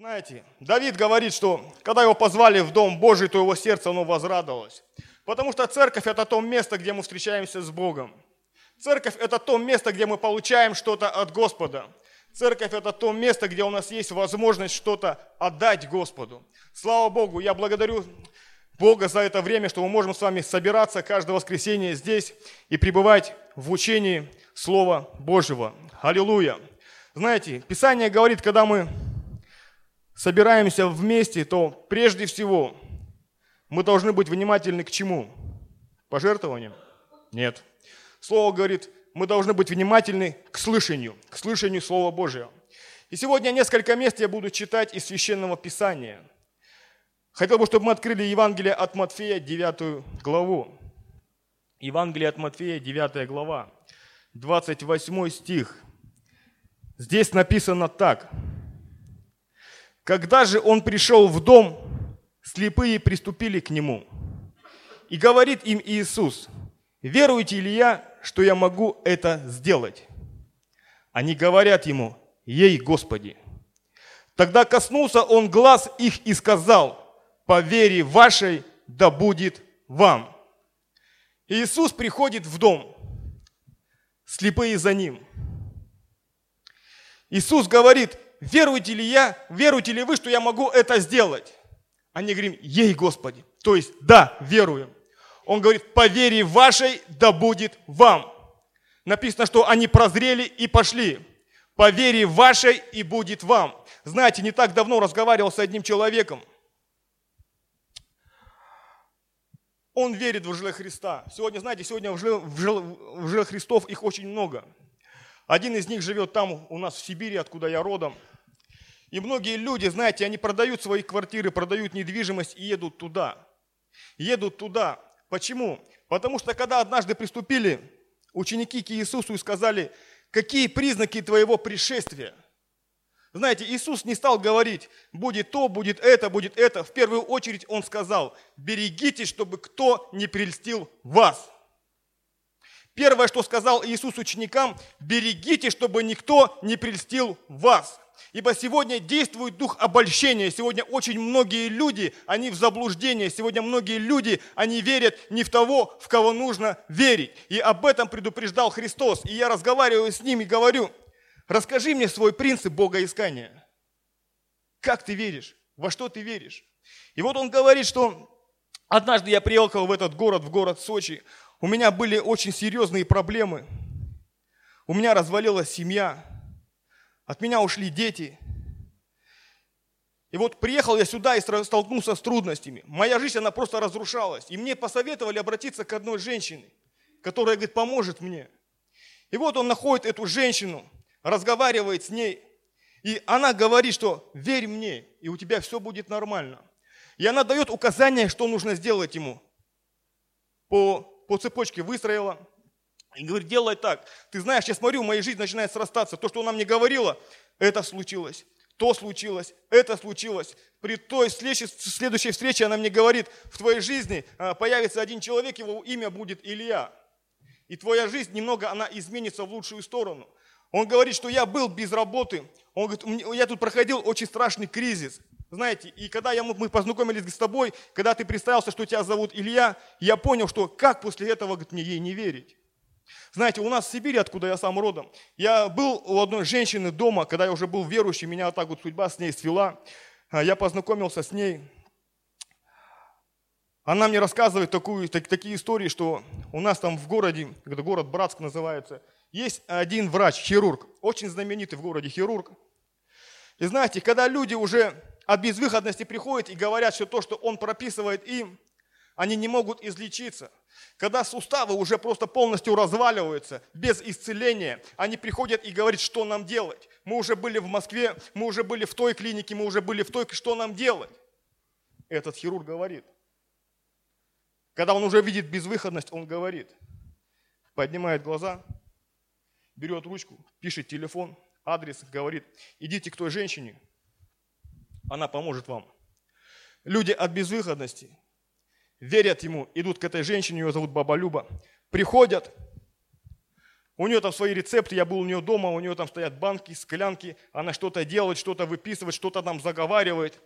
Знаете, Давид говорит, что когда его позвали в Дом Божий, то его сердце оно возрадовалось. Потому что церковь – это то место, где мы встречаемся с Богом. Церковь – это то место, где мы получаем что-то от Господа. Церковь – это то место, где у нас есть возможность что-то отдать Господу. Слава Богу, я благодарю Бога за это время, что мы можем с вами собираться каждое воскресенье здесь и пребывать в учении Слова Божьего. Аллилуйя! Знаете, Писание говорит, когда мы собираемся вместе, то прежде всего мы должны быть внимательны к чему? Пожертвованиям? Нет. Слово говорит, мы должны быть внимательны к слышанию, к слышанию Слова Божьего. И сегодня несколько мест я буду читать из Священного Писания. Хотел бы, чтобы мы открыли Евангелие от Матфея, 9 главу. Евангелие от Матфея, 9 глава, 28 стих. Здесь написано так. Когда же он пришел в дом, слепые приступили к нему. И говорит им Иисус, веруете ли я, что я могу это сделать? Они говорят ему, ей Господи. Тогда коснулся он глаз их и сказал, по вере вашей да будет вам. Иисус приходит в дом, слепые за ним. Иисус говорит, веруете ли я, веруете ли вы, что я могу это сделать? Они говорим, ей, Господи. То есть, да, веруем. Он говорит, по вере вашей да будет вам. Написано, что они прозрели и пошли. По вере вашей и будет вам. Знаете, не так давно разговаривал с одним человеком. Он верит в жиле Христа. Сегодня, знаете, сегодня в жиле Христов их очень много. Один из них живет там у нас в Сибири, откуда я родом. И многие люди, знаете, они продают свои квартиры, продают недвижимость и едут туда. Едут туда. Почему? Потому что когда однажды приступили ученики к Иисусу и сказали, какие признаки твоего пришествия? Знаете, Иисус не стал говорить, будет то, будет это, будет это. В первую очередь Он сказал, берегитесь, чтобы кто не прельстил вас. Первое, что сказал Иисус ученикам, берегите, чтобы никто не прельстил вас. Ибо сегодня действует дух обольщения. Сегодня очень многие люди, они в заблуждении. Сегодня многие люди, они верят не в того, в кого нужно верить. И об этом предупреждал Христос. И я разговариваю с ним и говорю, расскажи мне свой принцип богоискания. Как ты веришь? Во что ты веришь? И вот он говорит, что однажды я приехал в этот город, в город Сочи. У меня были очень серьезные проблемы. У меня развалилась семья. От меня ушли дети. И вот приехал я сюда и столкнулся с трудностями. Моя жизнь, она просто разрушалась. И мне посоветовали обратиться к одной женщине, которая, говорит, поможет мне. И вот он находит эту женщину, разговаривает с ней. И она говорит, что верь мне, и у тебя все будет нормально. И она дает указания, что нужно сделать ему. По, по цепочке выстроила, и говорит, делай так. Ты знаешь, я смотрю, моя жизнь начинает срастаться. То, что она мне говорила, это случилось. То случилось, это случилось. При той встрече, следующей встрече она мне говорит, в твоей жизни а, появится один человек, его имя будет Илья. И твоя жизнь немного, она изменится в лучшую сторону. Он говорит, что я был без работы. Он говорит, я тут проходил очень страшный кризис. Знаете, и когда я, мы познакомились с тобой, когда ты представился, что тебя зовут Илья, я понял, что как после этого говорит, мне ей не верить. Знаете, у нас в Сибири, откуда я сам родом, я был у одной женщины дома, когда я уже был верующий, меня вот так вот судьба с ней свела. А, я познакомился с ней. Она мне рассказывает такую, так, такие истории, что у нас там в городе, это город Братск называется, есть один врач, хирург, очень знаменитый в городе хирург. И знаете, когда люди уже от безвыходности приходят и говорят, что то, что он прописывает им, они не могут излечиться. Когда суставы уже просто полностью разваливаются, без исцеления, они приходят и говорят, что нам делать. Мы уже были в Москве, мы уже были в той клинике, мы уже были в той, что нам делать? Этот хирург говорит. Когда он уже видит безвыходность, он говорит, поднимает глаза, берет ручку, пишет телефон, адрес, говорит, идите к той женщине, она поможет вам. Люди от безвыходности верят ему, идут к этой женщине, ее зовут Баба Люба, приходят, У нее там свои рецепты, я был у нее дома, у нее там стоят банки, склянки, она что-то делает, что-то выписывает, что-то там заговаривает.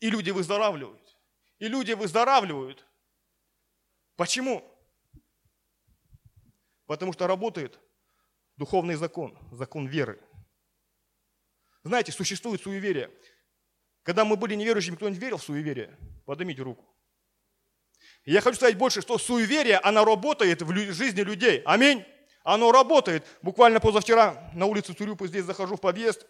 И люди выздоравливают. И люди выздоравливают. Почему? Потому что работает духовный закон, закон веры. Знаете, существует суеверие. Когда мы были неверующими, кто-нибудь верил в суеверие? Поднимите руку. Я хочу сказать больше, что суеверие, оно работает в жизни людей. Аминь. Оно работает. Буквально позавчера на улицу Цурюпы здесь захожу в подъезд,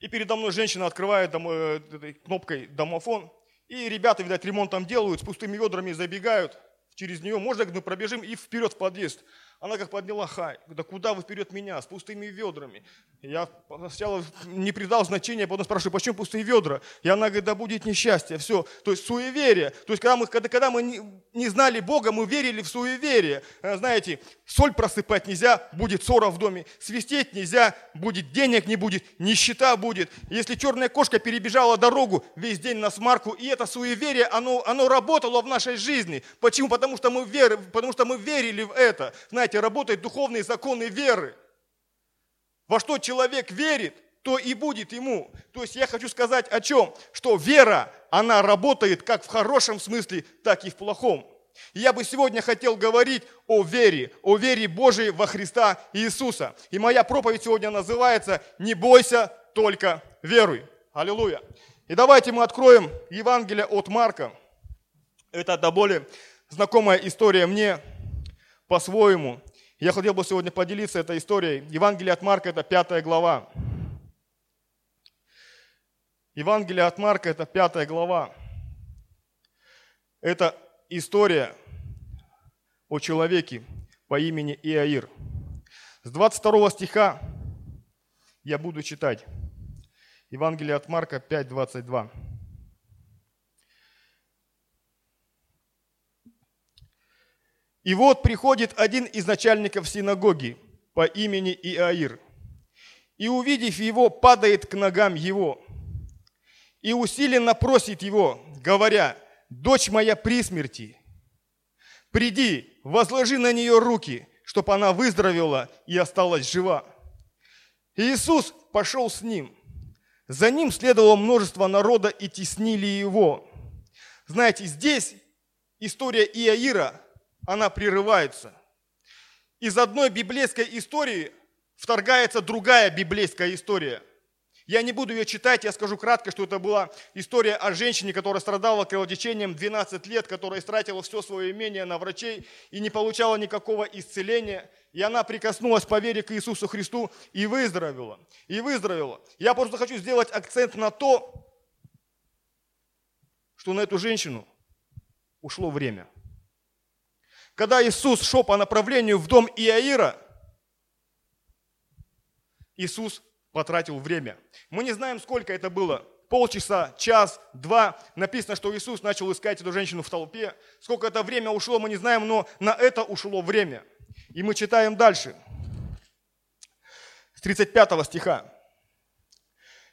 и передо мной женщина открывает дом, э, кнопкой домофон, и ребята, видать, ремонт там делают, с пустыми ведрами забегают через нее. Можно, мы пробежим и вперед в подъезд. Она как подняла хай. Да куда вы вперед меня? С пустыми ведрами. Я сначала не придал значения, потом спрашиваю, почему пустые ведра? И она говорит, да будет несчастье. Все. То есть суеверие. То есть когда мы, когда, когда мы не, не знали Бога, мы верили в суеверие. Э, знаете, соль просыпать нельзя, будет ссора в доме. Свистеть нельзя, будет денег не будет, нищета будет. Если черная кошка перебежала дорогу, весь день на смарку, и это суеверие, оно, оно работало в нашей жизни. Почему? Потому что мы, вер, потому что мы верили в это. Знаете, знаете, работают духовные законы веры. Во что человек верит, то и будет ему. То есть я хочу сказать о чем? Что вера, она работает как в хорошем смысле, так и в плохом. Я бы сегодня хотел говорить о вере, о вере Божией во Христа Иисуса. И моя проповедь сегодня называется «Не бойся, только веруй». Аллилуйя. И давайте мы откроем Евангелие от Марка. Это до более знакомая история мне по-своему. Я хотел бы сегодня поделиться этой историей. Евангелие от Марка – это пятая глава. Евангелие от Марка – это пятая глава. Это история о человеке по имени Иаир. С 22 стиха я буду читать. Евангелие от Марка 5, 22. И вот приходит один из начальников синагоги по имени Иаир, и, увидев его, падает к ногам его, и усиленно просит его, говоря, «Дочь моя при смерти, приди, возложи на нее руки, чтобы она выздоровела и осталась жива». Иисус пошел с ним. За ним следовало множество народа и теснили его. Знаете, здесь история Иаира – она прерывается. Из одной библейской истории вторгается другая библейская история. Я не буду ее читать, я скажу кратко, что это была история о женщине, которая страдала кровотечением 12 лет, которая истратила все свое имение на врачей и не получала никакого исцеления. И она прикоснулась по вере к Иисусу Христу и выздоровела. И выздоровела. Я просто хочу сделать акцент на то, что на эту женщину ушло время – когда Иисус шел по направлению в дом Иаира, Иисус потратил время. Мы не знаем, сколько это было. Полчаса, час, два. Написано, что Иисус начал искать эту женщину в толпе. Сколько это время ушло, мы не знаем, но на это ушло время. И мы читаем дальше. С 35 стиха.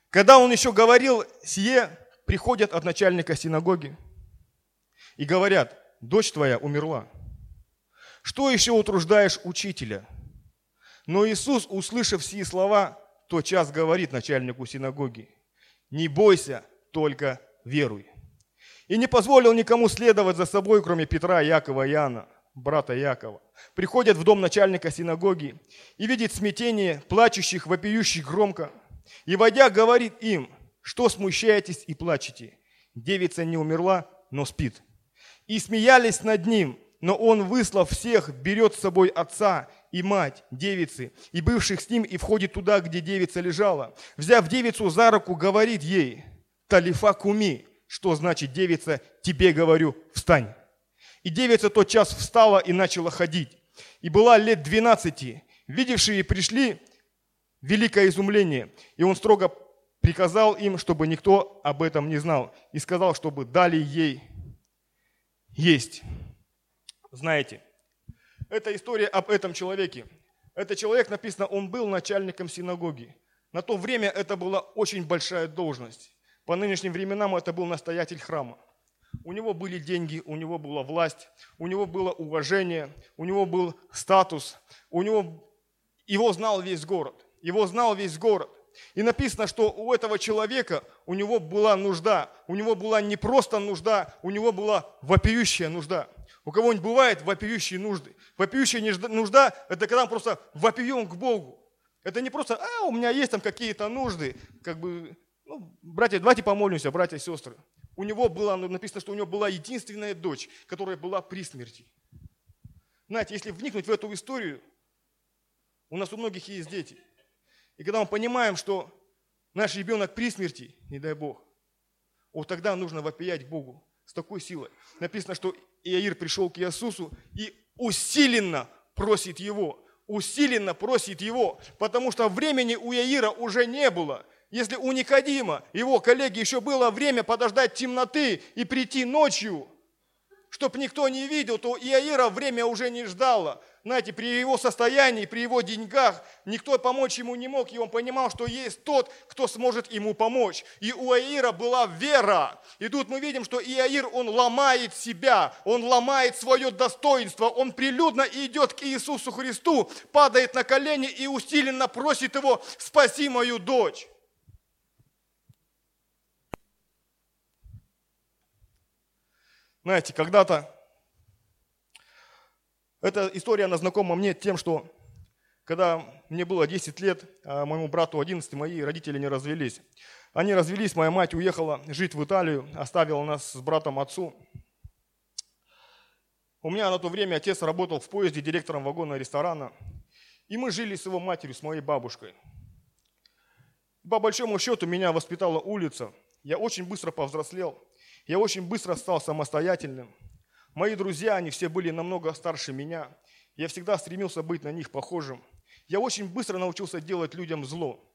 Когда он еще говорил сие, приходят от начальника синагоги и говорят, дочь твоя умерла. Что еще утруждаешь учителя? Но Иисус, услышав сие слова, тот час говорит начальнику синагоги, не бойся, только веруй. И не позволил никому следовать за собой, кроме Петра, Якова и Иоанна, брата Якова. Приходят в дом начальника синагоги и видит смятение плачущих, вопиющих громко. И, войдя, говорит им, что смущаетесь и плачете? Девица не умерла, но спит. И смеялись над ним, но он, выслав всех, берет с собой отца и мать девицы, и бывших с ним, и входит туда, где девица лежала. Взяв девицу за руку, говорит ей, «Талифа куми», что значит девица, «Тебе говорю, встань». И девица тот час встала и начала ходить. И была лет двенадцати. Видевшие пришли, великое изумление. И он строго приказал им, чтобы никто об этом не знал. И сказал, чтобы дали ей есть. Знаете, это история об этом человеке. Этот человек, написано, он был начальником синагоги. На то время это была очень большая должность. По нынешним временам это был настоятель храма. У него были деньги, у него была власть, у него было уважение, у него был статус, у него его знал весь город, его знал весь город. И написано, что у этого человека, у него была нужда, у него была не просто нужда, у него была вопиющая нужда. У кого-нибудь бывает вопиющие нужды. Вопиющая нужда – это когда мы просто вопием к Богу. Это не просто, а, у меня есть там какие-то нужды, как бы, ну, братья, давайте помолимся, братья и сестры. У него было, написано, что у него была единственная дочь, которая была при смерти. Знаете, если вникнуть в эту историю, у нас у многих есть дети. И когда мы понимаем, что наш ребенок при смерти, не дай Бог, вот тогда нужно вопиять Богу с такой силой. Написано, что Иаир пришел к Иисусу и усиленно просит его, усиленно просит его, потому что времени у Иаира уже не было. Если у Никодима, его коллеги, еще было время подождать темноты и прийти ночью, чтобы никто не видел, то Иаира время уже не ждало. Знаете, при его состоянии, при его деньгах никто помочь ему не мог, и он понимал, что есть тот, кто сможет ему помочь. И у Аира была вера. И тут мы видим, что Иаир, он ломает себя, он ломает свое достоинство, он прилюдно идет к Иисусу Христу, падает на колени и усиленно просит его, спаси мою дочь. Знаете, когда-то эта история, она знакома мне тем, что когда мне было 10 лет, а моему брату 11, мои родители не развелись. Они развелись, моя мать уехала жить в Италию, оставила нас с братом отцу. У меня на то время отец работал в поезде директором вагона ресторана. И мы жили с его матерью, с моей бабушкой. По большому счету меня воспитала улица. Я очень быстро повзрослел. Я очень быстро стал самостоятельным. Мои друзья, они все были намного старше меня. Я всегда стремился быть на них похожим. Я очень быстро научился делать людям зло.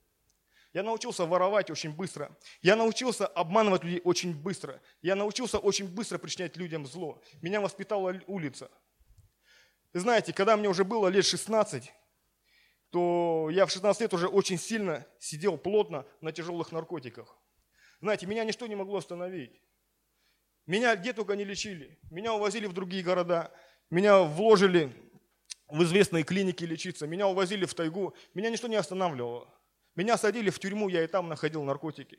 Я научился воровать очень быстро. Я научился обманывать людей очень быстро. Я научился очень быстро причинять людям зло. Меня воспитала улица. Знаете, когда мне уже было лет 16, то я в 16 лет уже очень сильно сидел плотно на тяжелых наркотиках. Знаете, меня ничто не могло остановить. Меня где только не лечили. Меня увозили в другие города. Меня вложили в известные клиники лечиться. Меня увозили в тайгу. Меня ничто не останавливало. Меня садили в тюрьму, я и там находил наркотики.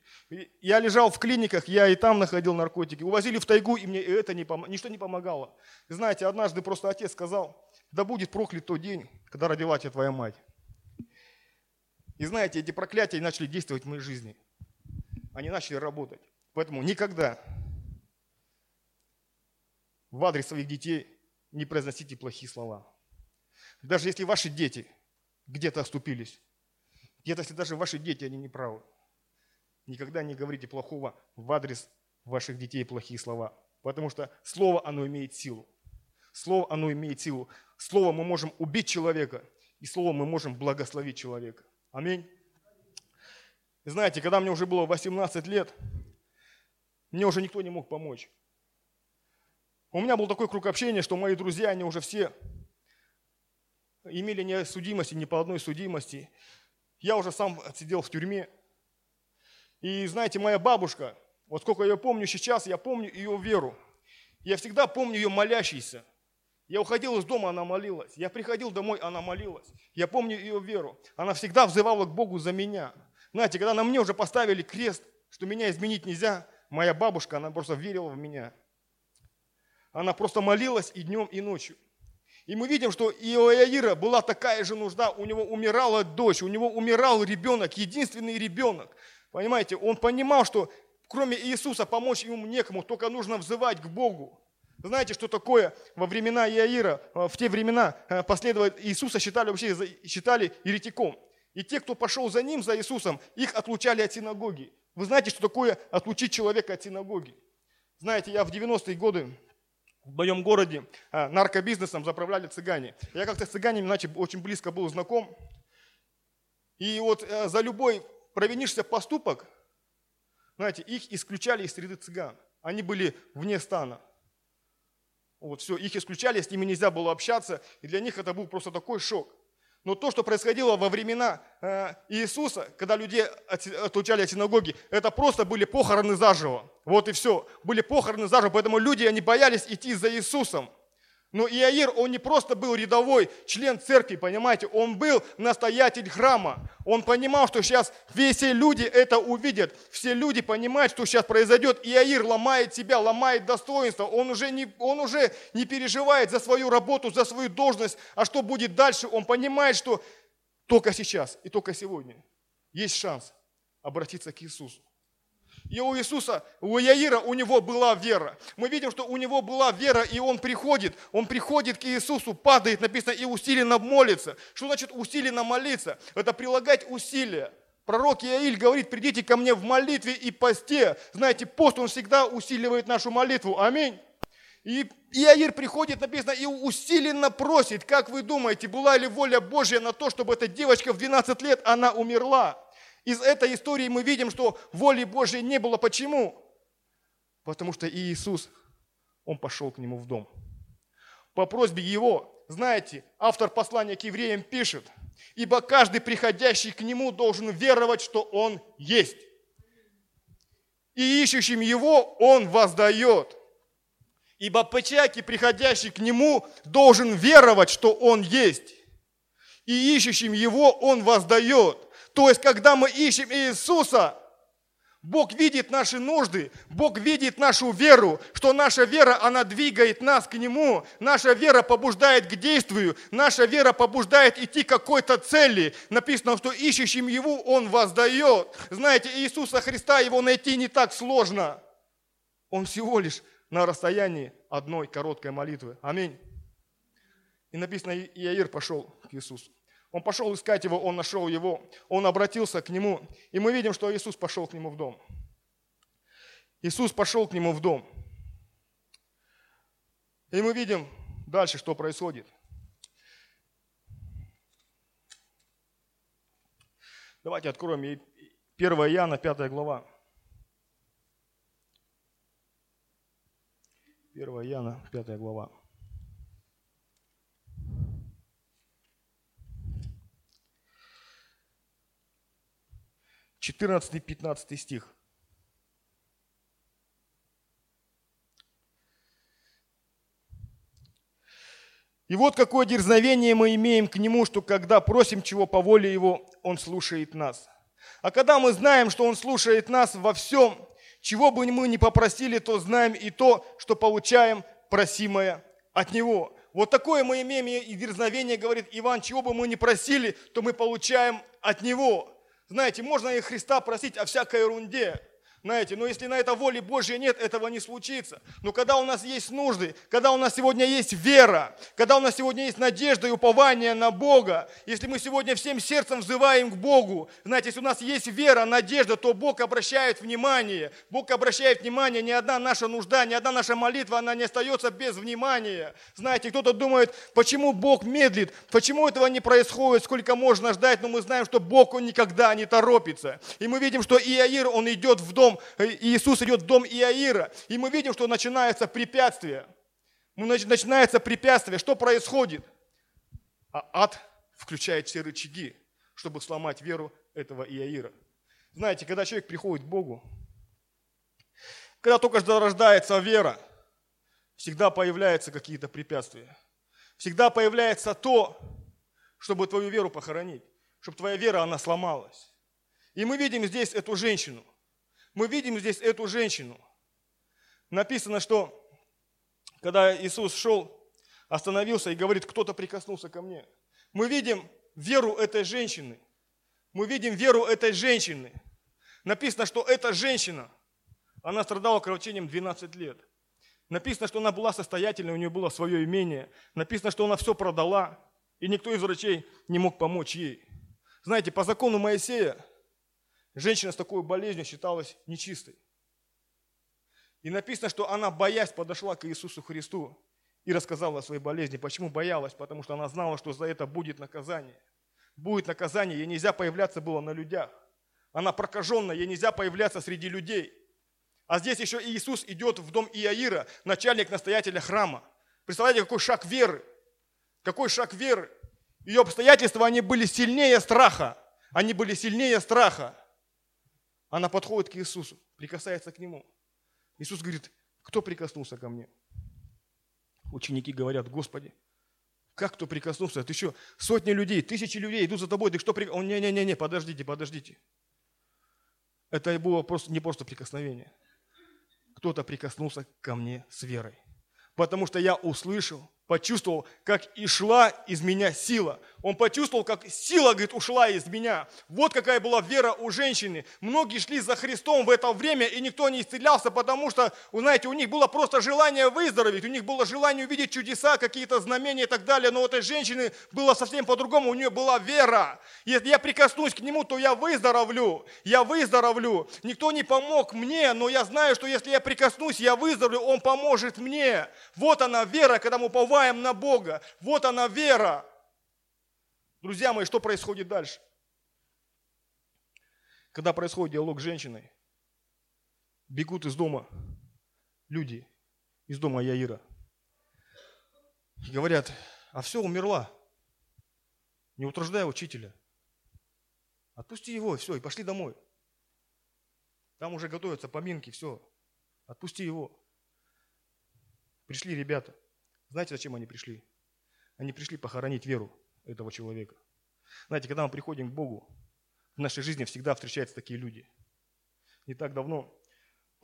Я лежал в клиниках, я и там находил наркотики. Увозили в тайгу, и мне это не пом... ничто не помогало. Знаете, однажды просто отец сказал, да будет проклят тот день, когда родила тебя твоя мать. И знаете, эти проклятия начали действовать в моей жизни. Они начали работать. Поэтому никогда в адрес своих детей не произносите плохие слова. Даже если ваши дети где-то оступились, где-то если даже ваши дети, они не правы, никогда не говорите плохого в адрес ваших детей плохие слова. Потому что слово, оно имеет силу. Слово, оно имеет силу. Слово мы можем убить человека, и слово мы можем благословить человека. Аминь. Знаете, когда мне уже было 18 лет, мне уже никто не мог помочь. У меня был такой круг общения, что мои друзья, они уже все имели не судимости, ни по одной судимости. Я уже сам сидел в тюрьме. И знаете, моя бабушка, вот сколько я помню сейчас, я помню ее веру. Я всегда помню ее молящейся. Я уходил из дома, она молилась. Я приходил домой, она молилась. Я помню ее веру. Она всегда взывала к Богу за меня. Знаете, когда на мне уже поставили крест, что меня изменить нельзя, моя бабушка, она просто верила в меня. Она просто молилась и днем, и ночью. И мы видим, что и у была такая же нужда, у него умирала дочь, у него умирал ребенок, единственный ребенок. Понимаете, он понимал, что кроме Иисуса помочь ему некому, только нужно взывать к Богу. Знаете, что такое во времена Иаира, э, в те времена э, последователи Иисуса считали вообще считали еретиком. И те, кто пошел за ним, за Иисусом, их отлучали от синагоги. Вы знаете, что такое отлучить человека от синагоги? Знаете, я в 90-е годы в моем городе а, наркобизнесом заправляли цыгане. Я как-то с цыганами иначе очень близко был знаком. И вот э, за любой провинившийся поступок, знаете, их исключали из среды цыган. Они были вне стана. Вот все, их исключали, с ними нельзя было общаться, и для них это был просто такой шок. Но то, что происходило во времена э, Иисуса, когда людей отлучали от синагоги, это просто были похороны заживо. Вот и все. Были похороны заживо, поэтому люди, они боялись идти за Иисусом. Но Иаир, он не просто был рядовой член церкви, понимаете, он был настоятель храма. Он понимал, что сейчас все люди это увидят, все люди понимают, что сейчас произойдет. Иаир ломает себя, ломает достоинство, он уже, не, он уже не переживает за свою работу, за свою должность, а что будет дальше, он понимает, что только сейчас и только сегодня есть шанс обратиться к Иисусу. И у Иисуса, у Яира, у него была вера. Мы видим, что у него была вера, и он приходит, он приходит к Иисусу, падает, написано, и усиленно молится. Что значит усиленно молиться? Это прилагать усилия. Пророк Иаиль говорит, придите ко мне в молитве и посте. Знаете, пост, он всегда усиливает нашу молитву. Аминь. И Иаир приходит, написано, и усиленно просит, как вы думаете, была ли воля Божья на то, чтобы эта девочка в 12 лет, она умерла? Из этой истории мы видим, что воли Божьей не было. Почему? Потому что Иисус, Он пошел к нему в дом. По просьбе Его, знаете, автор послания к евреям пишет, ибо каждый приходящий к Нему должен веровать, что Он есть. И ищущим Его Он воздает. Ибо всякий, приходящий к Нему, должен веровать, что Он есть. И ищущим Его Он воздает. То есть, когда мы ищем Иисуса, Бог видит наши нужды, Бог видит нашу веру, что наша вера, она двигает нас к Нему, наша вера побуждает к действию, наша вера побуждает идти к какой-то цели. Написано, что ищущим Его Он воздает. Знаете, Иисуса Христа, Его найти не так сложно. Он всего лишь на расстоянии одной короткой молитвы. Аминь. И написано, Иаир пошел к Иисусу. Он пошел искать его, он нашел его, он обратился к нему. И мы видим, что Иисус пошел к нему в дом. Иисус пошел к нему в дом. И мы видим дальше, что происходит. Давайте откроем 1 Иоанна, 5 глава. 1 Иоанна, 5 глава. 14-15 стих. И вот какое дерзновение мы имеем к Нему, что когда просим чего по воле Его, Он слушает нас. А когда мы знаем, что Он слушает нас во всем, чего бы мы ни попросили, то знаем и то, что получаем просимое от Него. Вот такое мы имеем и дерзновение, говорит Иван, чего бы мы ни просили, то мы получаем от Него. Знаете, можно и Христа просить о всякой ерунде, знаете, но если на это воли Божьей нет, этого не случится. Но когда у нас есть нужды, когда у нас сегодня есть вера, когда у нас сегодня есть надежда и упование на Бога, если мы сегодня всем сердцем взываем к Богу, знаете, если у нас есть вера, надежда, то Бог обращает внимание. Бог обращает внимание, ни одна наша нужда, ни одна наша молитва, она не остается без внимания. Знаете, кто-то думает, почему Бог медлит, почему этого не происходит, сколько можно ждать, но мы знаем, что Бог, Он никогда не торопится. И мы видим, что Иаир, он идет в дом, Иисус идет в дом Иаира, и мы видим, что начинается препятствие. Начинается препятствие. Что происходит? А ад включает все рычаги, чтобы сломать веру этого Иаира. Знаете, когда человек приходит к Богу, когда только рождается вера, всегда появляются какие-то препятствия. Всегда появляется то, чтобы твою веру похоронить, чтобы твоя вера, она сломалась. И мы видим здесь эту женщину – мы видим здесь эту женщину. Написано, что когда Иисус шел, остановился и говорит, кто-то прикоснулся ко мне. Мы видим веру этой женщины. Мы видим веру этой женщины. Написано, что эта женщина, она страдала кровотечением 12 лет. Написано, что она была состоятельной, у нее было свое имение. Написано, что она все продала, и никто из врачей не мог помочь ей. Знаете, по закону Моисея Женщина с такой болезнью считалась нечистой. И написано, что она, боясь, подошла к Иисусу Христу и рассказала о своей болезни. Почему боялась? Потому что она знала, что за это будет наказание. Будет наказание, ей нельзя появляться было на людях. Она прокаженная, ей нельзя появляться среди людей. А здесь еще Иисус идет в дом Иаира, начальник настоятеля храма. Представляете, какой шаг веры? Какой шаг веры? Ее обстоятельства, они были сильнее страха. Они были сильнее страха. Она подходит к Иисусу, прикасается к Нему. Иисус говорит, кто прикоснулся ко мне? Ученики говорят, Господи, как кто прикоснулся? Ты что, сотни людей, тысячи людей идут за тобой, ты что прикоснулся? Он, не-не-не, подождите, подождите. Это было просто, не просто прикосновение. Кто-то прикоснулся ко мне с верой. Потому что я услышал, почувствовал, как и шла из меня сила. Он почувствовал, как сила, говорит, ушла из меня. Вот какая была вера у женщины. Многие шли за Христом в это время, и никто не исцелялся, потому что, вы знаете, у них было просто желание выздороветь, у них было желание увидеть чудеса, какие-то знамения и так далее. Но у этой женщины было совсем по-другому, у нее была вера. Если я прикоснусь к нему, то я выздоровлю, я выздоровлю. Никто не помог мне, но я знаю, что если я прикоснусь, я выздоровлю, он поможет мне. Вот она вера, когда мы уповаем на Бога. Вот она вера. Друзья мои, что происходит дальше? Когда происходит диалог с женщиной, бегут из дома люди, из дома Яира. И говорят, а все, умерла. Не утруждай учителя. Отпусти его, все, и пошли домой. Там уже готовятся поминки, все. Отпусти его. Пришли ребята. Знаете, зачем они пришли? Они пришли похоронить веру этого человека. Знаете, когда мы приходим к Богу, в нашей жизни всегда встречаются такие люди. Не так давно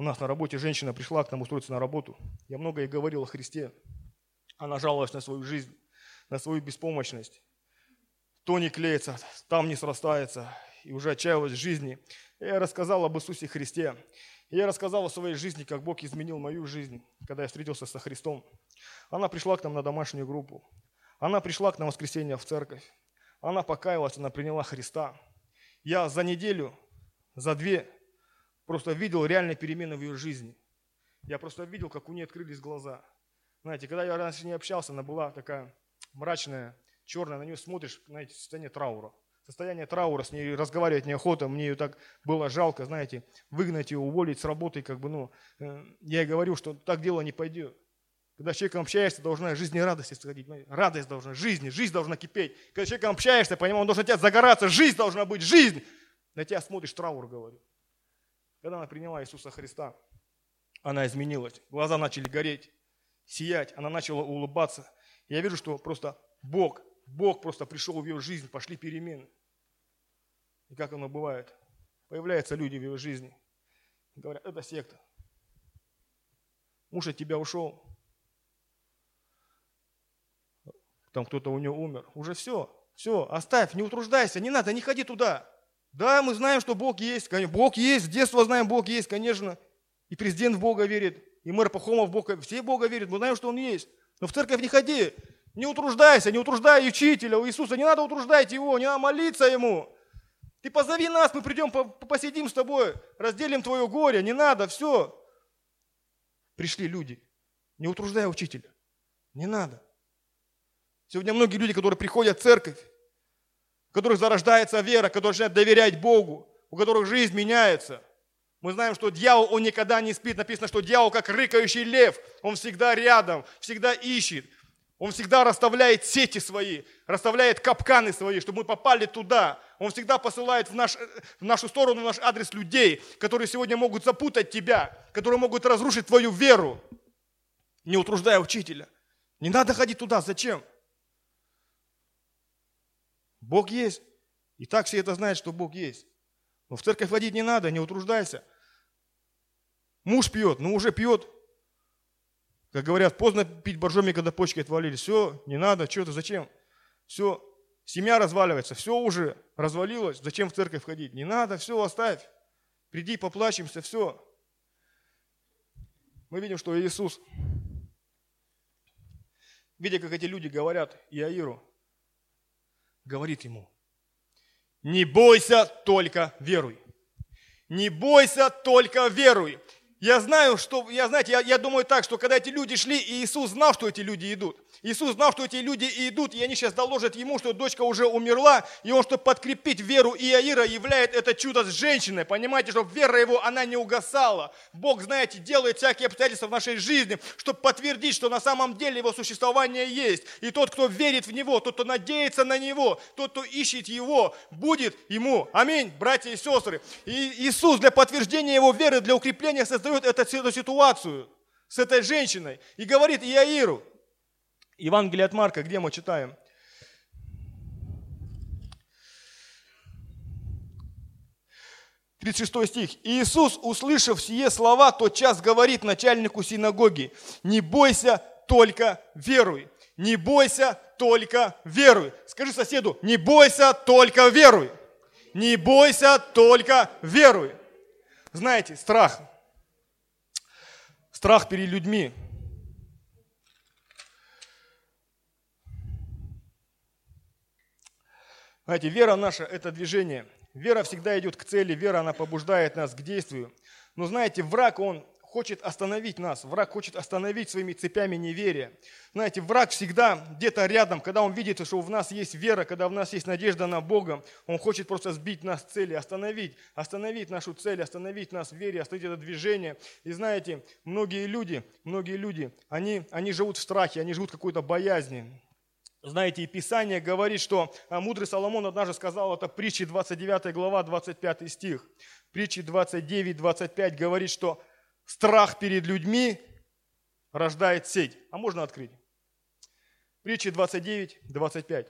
у нас на работе женщина пришла к нам устроиться на работу. Я много ей говорил о Христе. Она жаловалась на свою жизнь, на свою беспомощность. То не клеится, там не срастается, и уже отчаялась в жизни. Я рассказал об Иисусе Христе. Я рассказал о своей жизни, как Бог изменил мою жизнь, когда я встретился со Христом. Она пришла к нам на домашнюю группу. Она пришла к нам в воскресенье в церковь. Она покаялась, она приняла Христа. Я за неделю, за две просто видел реальные перемены в ее жизни. Я просто видел, как у нее открылись глаза. Знаете, когда я раньше не общался, она была такая мрачная, черная, на нее смотришь, знаете, состояние траура состояние траура, с ней разговаривать неохота, мне ее так было жалко, знаете, выгнать ее, уволить с работы, как бы, ну, э, я ей говорю, что так дело не пойдет. Когда с человеком общаешься, должна жизнь и радость исходить. Радость должна, жизнь, жизнь должна кипеть. Когда с человеком общаешься, понимаешь, он должен тебя загораться, жизнь должна быть, жизнь. На тебя смотришь, траур, говорю. Когда она приняла Иисуса Христа, она изменилась. Глаза начали гореть, сиять, она начала улыбаться. Я вижу, что просто Бог Бог просто пришел в ее жизнь, пошли перемены. И как оно бывает? Появляются люди в ее жизни. Говорят, это секта. Муж от тебя ушел. Там кто-то у нее умер. Уже все. Все, оставь, не утруждайся, не надо, не ходи туда. Да, мы знаем, что Бог есть. Бог есть, с детства знаем, Бог есть, конечно. И президент в Бога верит, и мэр Пахомов в Бога, все в Бога верят, мы знаем, что Он есть. Но в церковь не ходи. Не утруждайся, не утруждай учителя у Иисуса, не надо утруждать его, не надо молиться ему. Ты позови нас, мы придем, посидим с тобой, разделим твое горе, не надо, все. Пришли люди, не утруждай учителя, не надо. Сегодня многие люди, которые приходят в церковь, у которых зарождается вера, которые начинают доверять Богу, у которых жизнь меняется. Мы знаем, что дьявол, он никогда не спит. Написано, что дьявол, как рыкающий лев, он всегда рядом, всегда ищет. Он всегда расставляет сети свои, расставляет капканы свои, чтобы мы попали туда. Он всегда посылает в, наш, в нашу сторону, в наш адрес людей, которые сегодня могут запутать тебя, которые могут разрушить твою веру, не утруждая учителя. Не надо ходить туда. Зачем? Бог есть. И так все это знают, что Бог есть. Но в церковь ходить не надо, не утруждайся. Муж пьет, ну уже пьет, как говорят, поздно пить боржоми, когда почки отвалились. Все, не надо, что это, зачем? Все, семья разваливается, все уже развалилось. Зачем в церковь ходить? Не надо, все, оставь. Приди, поплачемся, все. Мы видим, что Иисус, видя, как эти люди говорят Иаиру, говорит ему, не бойся, только веруй. Не бойся, только веруй. Я знаю, что, я, знаете, я, я думаю так, что когда эти люди шли, и Иисус знал, что эти люди идут. Иисус знал, что эти люди идут, и они сейчас доложат ему, что дочка уже умерла, и он, чтобы подкрепить веру Иаира, являет это чудо с женщиной. Понимаете, чтобы вера его, она не угасала. Бог, знаете, делает всякие обстоятельства в нашей жизни, чтобы подтвердить, что на самом деле его существование есть. И тот, кто верит в него, тот, кто надеется на него, тот, кто ищет его, будет ему. Аминь, братья и сестры. И Иисус для подтверждения его веры, для укрепления создает создает эту, ситуацию с этой женщиной и говорит Иаиру, Евангелие от Марка, где мы читаем? Тридцать шестой стих. Иисус, услышав сие слова, тот час говорит начальнику синагоги, не бойся, только веруй. Не бойся, только веруй. Скажи соседу, не бойся, только веруй. Не бойся, только веруй. Знаете, страх. Страх перед людьми. Знаете, вера наша – это движение. Вера всегда идет к цели, вера, она побуждает нас к действию. Но знаете, враг, он хочет остановить нас, враг хочет остановить своими цепями неверия. Знаете, враг всегда где-то рядом, когда он видит, что в нас есть вера, когда в нас есть надежда на Бога, он хочет просто сбить нас с цели, остановить, остановить нашу цель, остановить нас в вере, остановить это движение. И знаете, многие люди, многие люди, они, они живут в страхе, они живут в какой-то боязни. Знаете, и Писание говорит, что а, мудрый Соломон однажды сказал, это притчи 29 глава, 25 стих. Притчи 29, 25 говорит, что страх перед людьми рождает сеть. А можно открыть? Притчи 29, 25.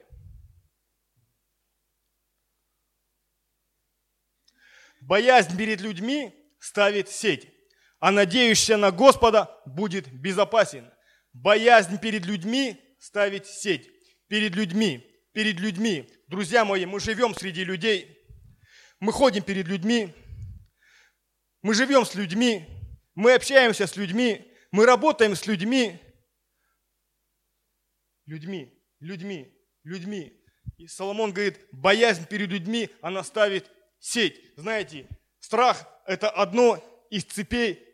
Боязнь перед людьми ставит сеть, а надеющийся на Господа будет безопасен. Боязнь перед людьми ставит сеть. Перед людьми, перед людьми. Друзья мои, мы живем среди людей, мы ходим перед людьми, мы живем с людьми, мы общаемся с людьми, мы работаем с людьми. Людьми, людьми, людьми. И Соломон говорит, боязнь перед людьми, она ставит сеть. Знаете, страх – это одно из цепей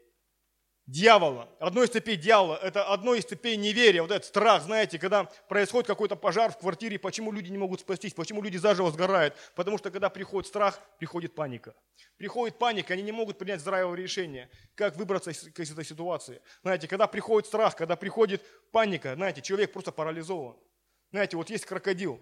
дьявола. Одно из цепей дьявола – это одно из цепей неверия. Вот этот страх, знаете, когда происходит какой-то пожар в квартире, почему люди не могут спастись, почему люди заживо сгорают? Потому что когда приходит страх, приходит паника. Приходит паника, они не могут принять здравого решения, как выбраться из, из этой ситуации. Знаете, когда приходит страх, когда приходит паника, знаете, человек просто парализован. Знаете, вот есть крокодил,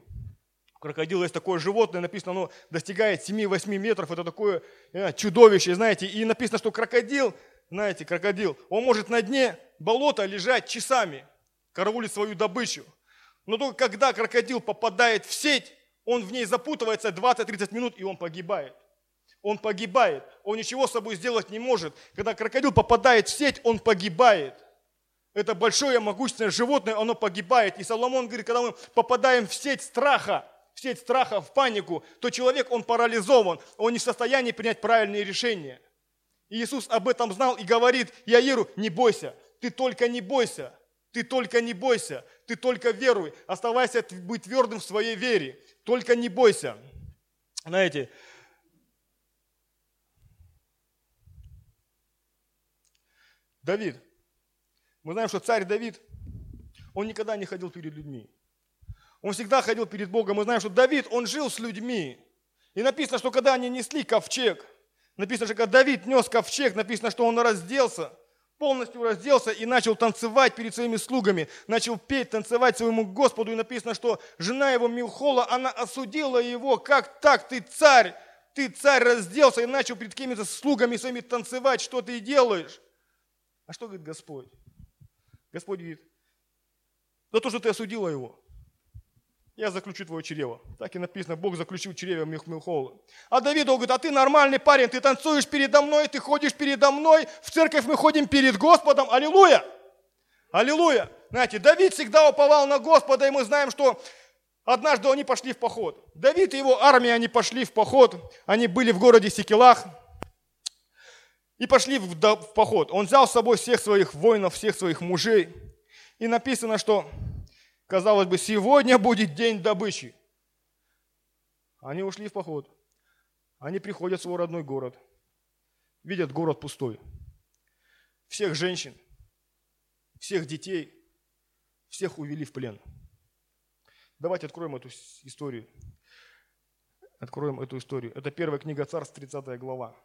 Крокодил есть такое животное, написано, оно достигает 7-8 метров, это такое э, чудовище, знаете, и написано, что крокодил знаете, крокодил, он может на дне болота лежать часами, караулить свою добычу. Но только когда крокодил попадает в сеть, он в ней запутывается 20-30 минут, и он погибает. Он погибает, он ничего с собой сделать не может. Когда крокодил попадает в сеть, он погибает. Это большое могущественное животное, оно погибает. И Соломон говорит, когда мы попадаем в сеть страха, в сеть страха, в панику, то человек, он парализован, он не в состоянии принять правильные решения. Иисус об этом знал и говорит Яиру, не бойся, ты только не бойся, ты только не бойся, ты только веруй, оставайся быть твердым в своей вере, только не бойся. Знаете, Давид, мы знаем, что царь Давид, он никогда не ходил перед людьми. Он всегда ходил перед Богом. Мы знаем, что Давид, он жил с людьми. И написано, что когда они несли ковчег – Написано, что когда Давид нес ковчег, написано, что он разделся, полностью разделся и начал танцевать перед своими слугами, начал петь, танцевать своему Господу. И написано, что жена его Милхола, она осудила его, как так, ты царь, ты царь разделся и начал перед какими-то слугами своими танцевать, что ты делаешь? А что говорит Господь? Господь говорит, за то, что ты осудила его я заключу твое чрево. Так и написано, Бог заключил чрево Милхола. А Давид говорит, а ты нормальный парень, ты танцуешь передо мной, ты ходишь передо мной, в церковь мы ходим перед Господом, аллилуйя! Аллилуйя! Знаете, Давид всегда уповал на Господа, и мы знаем, что однажды они пошли в поход. Давид и его армия, они пошли в поход, они были в городе Секелах, и пошли в поход. Он взял с собой всех своих воинов, всех своих мужей, и написано, что Казалось бы, сегодня будет день добычи. Они ушли в поход. Они приходят в свой родной город. Видят город пустой. Всех женщин, всех детей, всех увели в плен. Давайте откроем эту историю. Откроем эту историю. Это первая книга Царств, 30 глава.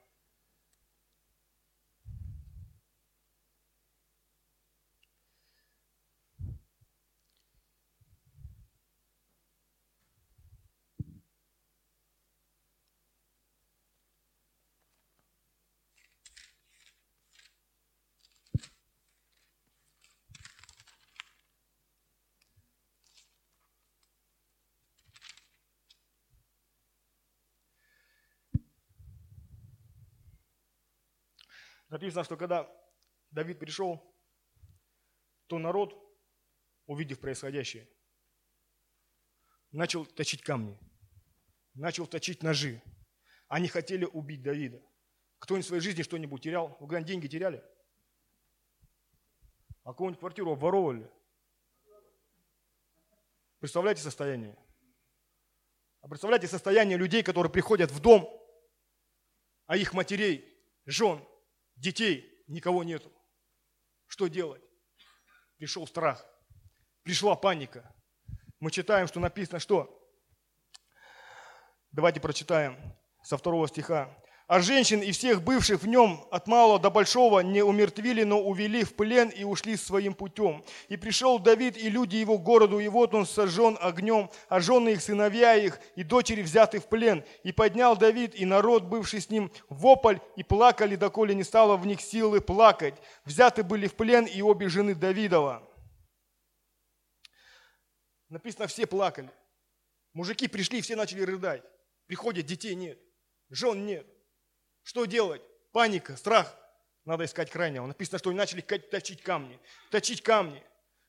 Написано, что когда Давид пришел, то народ, увидев происходящее, начал точить камни, начал точить ножи. Они хотели убить Давида. Кто-нибудь в своей жизни что-нибудь терял? Вы когда деньги теряли? А кого-нибудь квартиру обворовывали? Представляете состояние? А представляете состояние людей, которые приходят в дом, а их матерей, жен, детей никого нету. Что делать? Пришел страх, пришла паника. Мы читаем, что написано, что? Давайте прочитаем со второго стиха а женщин и всех бывших в нем от малого до большого не умертвили, но увели в плен и ушли своим путем. И пришел Давид и люди его к городу, и вот он сожжен огнем, а жены их, сыновья их и дочери взяты в плен. И поднял Давид и народ, бывший с ним, вопль, и плакали, доколе не стало в них силы плакать. Взяты были в плен и обе жены Давидова. Написано, все плакали. Мужики пришли, все начали рыдать. Приходят, детей нет, жен нет. Что делать? Паника, страх. Надо искать крайнего. Написано, что они начали точить камни. Точить камни.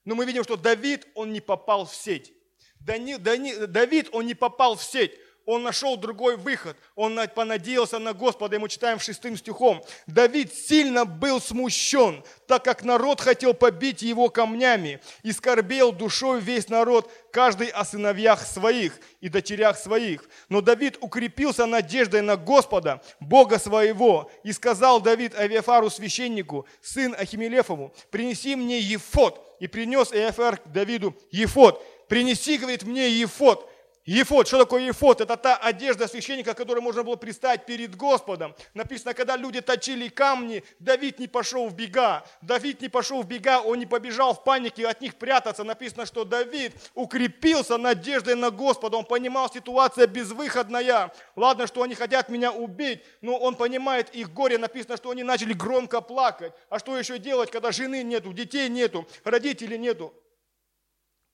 Но мы видим, что Давид, он не попал в сеть. Давид, он не попал в сеть он нашел другой выход. Он понадеялся на Господа. И мы читаем шестым стихом. Давид сильно был смущен, так как народ хотел побить его камнями. И скорбел душой весь народ, каждый о сыновьях своих и дочерях своих. Но Давид укрепился надеждой на Господа, Бога своего. И сказал Давид Авиафару священнику, сын Ахимелефову, принеси мне Ефот. И принес к Давиду Ефот. Принеси, говорит, мне Ефот. Ефот, что такое ефот? Это та одежда священника, которой можно было пристать перед Господом. Написано, когда люди точили камни, Давид не пошел в бега. Давид не пошел в бега, он не побежал в панике от них прятаться. Написано, что Давид укрепился надеждой на Господа. Он понимал, ситуация безвыходная. Ладно, что они хотят меня убить, но он понимает их горе. Написано, что они начали громко плакать. А что еще делать, когда жены нету, детей нету, родителей нету?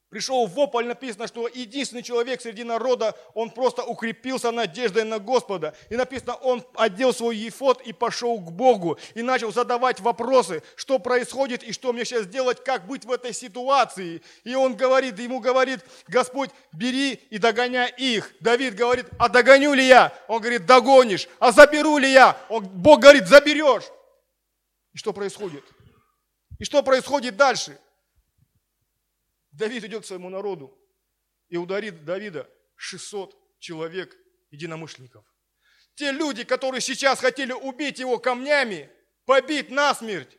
Пришел вопль, написано, что единственный человек среди народа, он просто укрепился надеждой на Господа. И написано, он одел свой ефот и пошел к Богу. И начал задавать вопросы, что происходит и что мне сейчас делать, как быть в этой ситуации. И он говорит, ему говорит, Господь, бери и догоняй их. Давид говорит, а догоню ли я? Он говорит, догонишь. А заберу ли я? Он, Бог говорит, заберешь. И что происходит? И что происходит дальше? Давид идет к своему народу и ударит Давида 600 человек единомышленников. Те люди, которые сейчас хотели убить его камнями, побить насмерть,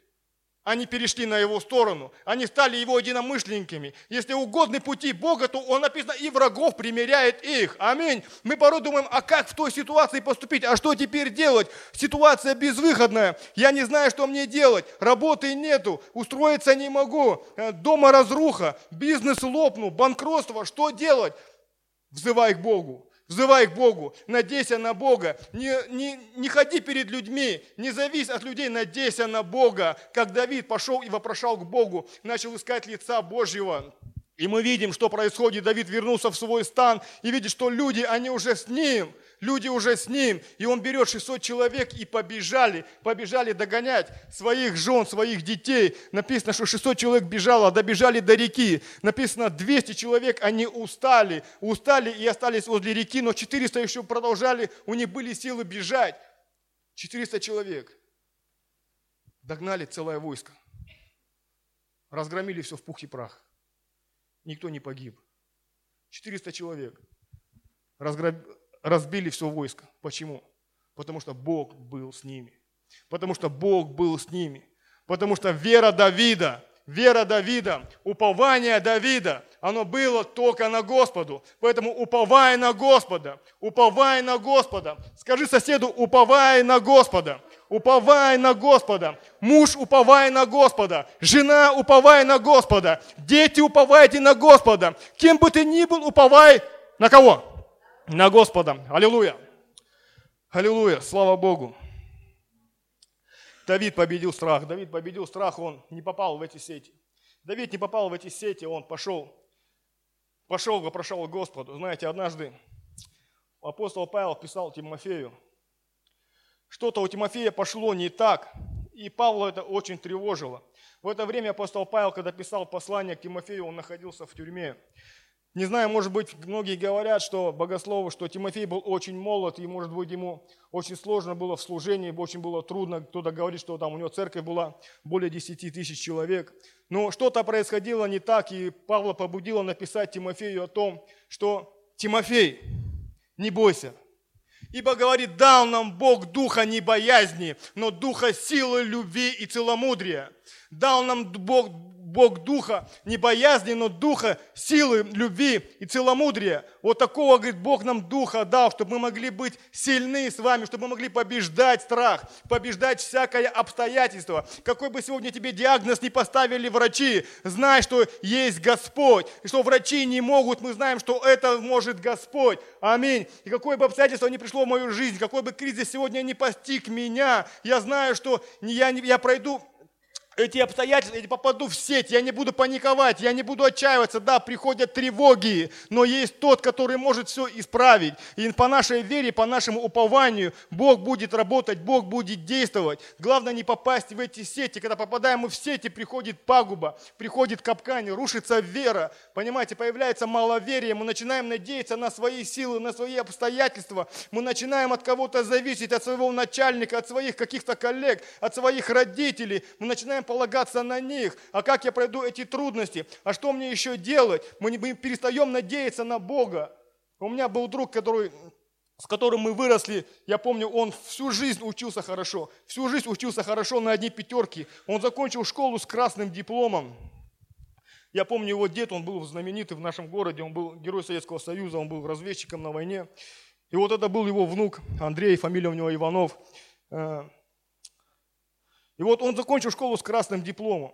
они перешли на его сторону, они стали его единомышленниками. Если угодны пути Бога, то он написано, и врагов примеряет их. Аминь. Мы порой думаем, а как в той ситуации поступить, а что теперь делать? Ситуация безвыходная, я не знаю, что мне делать, работы нету, устроиться не могу, э, дома разруха, бизнес лопнул, банкротство, что делать? Взывай к Богу. Взывай к Богу, надейся на Бога, не, не, не ходи перед людьми, не завись от людей, надейся на Бога. Как Давид пошел и вопрошал к Богу, начал искать лица Божьего. И мы видим, что происходит. Давид вернулся в свой стан и видит, что люди, они уже с ним – люди уже с ним, и он берет 600 человек и побежали, побежали догонять своих жен, своих детей. Написано, что 600 человек бежало, добежали до реки. Написано, 200 человек, они устали, устали и остались возле реки, но 400 еще продолжали, у них были силы бежать. 400 человек. Догнали целое войско. Разгромили все в пух и прах. Никто не погиб. 400 человек. Разграб разбили все войско. Почему? Потому что Бог был с ними. Потому что Бог был с ними. Потому что вера Давида, вера Давида, упование Давида, оно было только на Господу. Поэтому уповай на Господа, уповай на Господа. Скажи соседу, уповай на Господа, уповай на Господа. Муж, уповай на Господа. Жена, уповай на Господа. Дети, уповайте на Господа. Кем бы ты ни был, уповай на кого? На Господа. Аллилуйя. Аллилуйя. Слава Богу. Давид победил страх. Давид победил страх, он не попал в эти сети. Давид не попал в эти сети, он пошел, пошел, вопрошал Господу. Знаете, однажды апостол Павел писал Тимофею, что-то у Тимофея пошло не так, И Павла это очень тревожило. В это время апостол Павел, когда писал послание к Тимофею, он находился в тюрьме. Не знаю, может быть, многие говорят, что богословы, что Тимофей был очень молод, и, может быть, ему очень сложно было в служении, очень было трудно. Кто-то говорит, что там у него церковь была более 10 тысяч человек. Но что-то происходило не так, и Павла побудило написать Тимофею о том, что «Тимофей, не бойся, Ибо говорит, дал нам Бог духа не боязни, но духа силы, любви и целомудрия. Дал нам Бог Бог духа, не боязни, но духа, силы, любви и целомудрия. Вот такого, говорит, Бог нам духа дал, чтобы мы могли быть сильны с вами, чтобы мы могли побеждать страх, побеждать всякое обстоятельство. Какой бы сегодня тебе диагноз не поставили врачи, знай, что есть Господь, и что врачи не могут, мы знаем, что это может Господь. Аминь. И какое бы обстоятельство ни пришло в мою жизнь, какой бы кризис сегодня не постиг меня, я знаю, что я, я пройду эти обстоятельства, я попаду в сеть, я не буду паниковать, я не буду отчаиваться. Да, приходят тревоги, но есть тот, который может все исправить. И по нашей вере, по нашему упованию Бог будет работать, Бог будет действовать. Главное не попасть в эти сети. Когда попадаем мы в сети, приходит пагуба, приходит капкань, рушится вера. Понимаете, появляется маловерие, мы начинаем надеяться на свои силы, на свои обстоятельства. Мы начинаем от кого-то зависеть, от своего начальника, от своих каких-то коллег, от своих родителей. Мы начинаем полагаться на них. А как я пройду эти трудности? А что мне еще делать? Мы, не, мы перестаем надеяться на Бога. У меня был друг, который с которым мы выросли, я помню, он всю жизнь учился хорошо, всю жизнь учился хорошо на одни пятерки. Он закончил школу с красным дипломом. Я помню его дед, он был знаменитый в нашем городе, он был герой Советского Союза, он был разведчиком на войне. И вот это был его внук Андрей, фамилия у него Иванов. И вот он закончил школу с красным дипломом.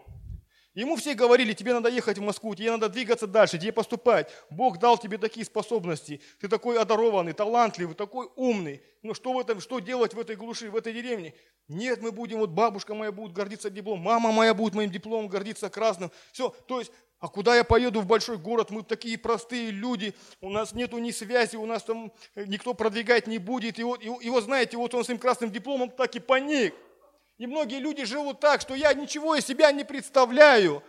Ему все говорили, тебе надо ехать в Москву, тебе надо двигаться дальше, тебе поступать. Бог дал тебе такие способности. Ты такой одарованный, талантливый, такой умный. Ну что, в этом, что делать в этой глуши, в этой деревне? Нет, мы будем, вот бабушка моя будет гордиться дипломом, мама моя будет моим дипломом гордиться красным. Все, то есть, а куда я поеду в большой город? Мы такие простые люди, у нас нету ни связи, у нас там никто продвигать не будет. И вот, и, и вот знаете, вот он с своим красным дипломом так и паник. И многие люди живут так, что я ничего из себя не представляю.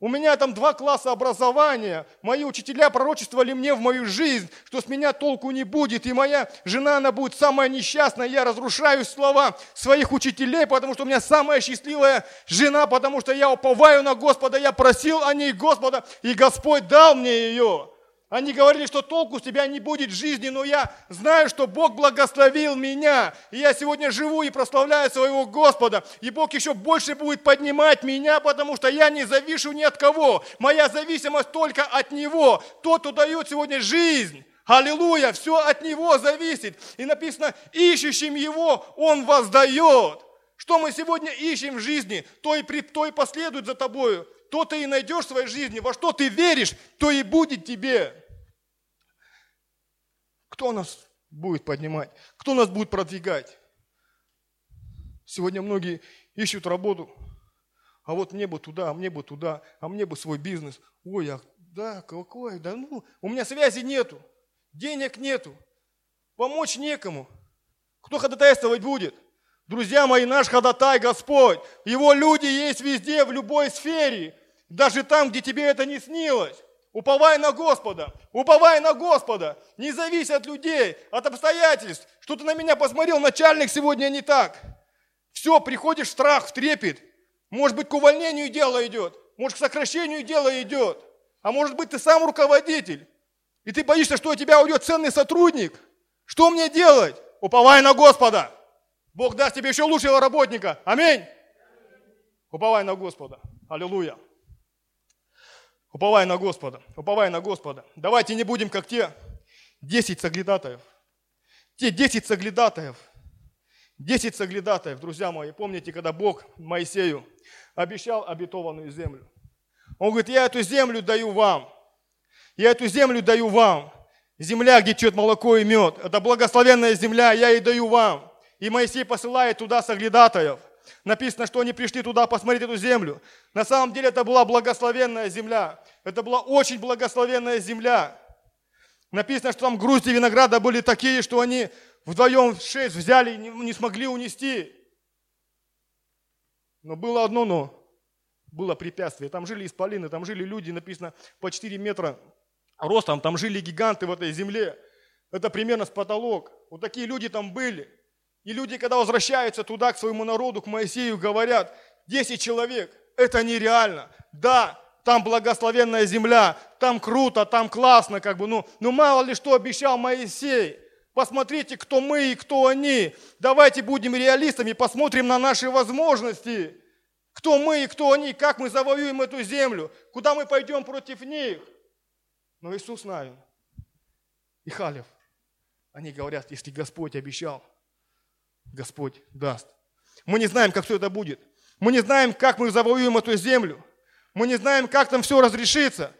У меня там два класса образования. Мои учителя пророчествовали мне в мою жизнь, что с меня толку не будет. И моя жена, она будет самая несчастная. Я разрушаю слова своих учителей, потому что у меня самая счастливая жена, потому что я уповаю на Господа. Я просил о ней Господа, и Господь дал мне ее. Они говорили, что толку с тебя не будет в жизни, но я знаю, что Бог благословил меня. И я сегодня живу и прославляю своего Господа. И Бог еще больше будет поднимать меня, потому что я не завишу ни от кого. Моя зависимость только от Него. Тот, кто дает сегодня жизнь. Аллилуйя, все от Него зависит. И написано, ищущим Его Он воздает. Что мы сегодня ищем в жизни, то и, при, то и последует за тобою то ты и найдешь в своей жизни, во что ты веришь, то и будет тебе. Кто нас будет поднимать? Кто нас будет продвигать? Сегодня многие ищут работу, а вот мне бы туда, а мне бы туда, а мне бы свой бизнес. Ой, а да, какой, да ну, у меня связи нету, денег нету, помочь некому. Кто ходатайствовать будет? Друзья мои, наш ходатай Господь. Его люди есть везде, в любой сфере. Даже там, где тебе это не снилось. Уповай на Господа, уповай на Господа. Не завись от людей, от обстоятельств. Что ты на меня посмотрел, начальник сегодня не так. Все, приходишь в страх, в трепет. Может быть, к увольнению дело идет. Может, к сокращению дело идет. А может быть, ты сам руководитель. И ты боишься, что у тебя уйдет ценный сотрудник. Что мне делать? Уповай на Господа. Бог даст тебе еще лучшего работника. Аминь. Уповай на Господа. Аллилуйя. Уповай на Господа. Уповай на Господа. Давайте не будем как те 10 соглядатаев. Те 10 соглядатаев. 10 соглядатаев, друзья мои. Помните, когда Бог Моисею обещал обетованную землю? Он говорит, я эту землю даю вам. Я эту землю даю вам. Земля, где течет молоко и мед. Это благословенная земля, я и даю вам. И Моисей посылает туда соглядатаев. Написано, что они пришли туда посмотреть эту землю. На самом деле это была благословенная земля. Это была очень благословенная земля. Написано, что там грузди винограда были такие, что они вдвоем шесть взяли и не, смогли унести. Но было одно но. Было препятствие. Там жили исполины, там жили люди, написано, по 4 метра ростом, там жили гиганты в этой земле. Это примерно с потолок. Вот такие люди там были. И люди, когда возвращаются туда, к своему народу, к Моисею, говорят, 10 человек, это нереально. Да, там благословенная земля, там круто, там классно, как бы, ну, ну мало ли что обещал Моисей. Посмотрите, кто мы и кто они. Давайте будем реалистами, посмотрим на наши возможности. Кто мы и кто они, как мы завоюем эту землю, куда мы пойдем против них. Но Иисус Навин и Халев, они говорят, если Господь обещал, Господь даст. Мы не знаем, как все это будет. Мы не знаем, как мы завоюем эту землю. Мы не знаем, как там все разрешится.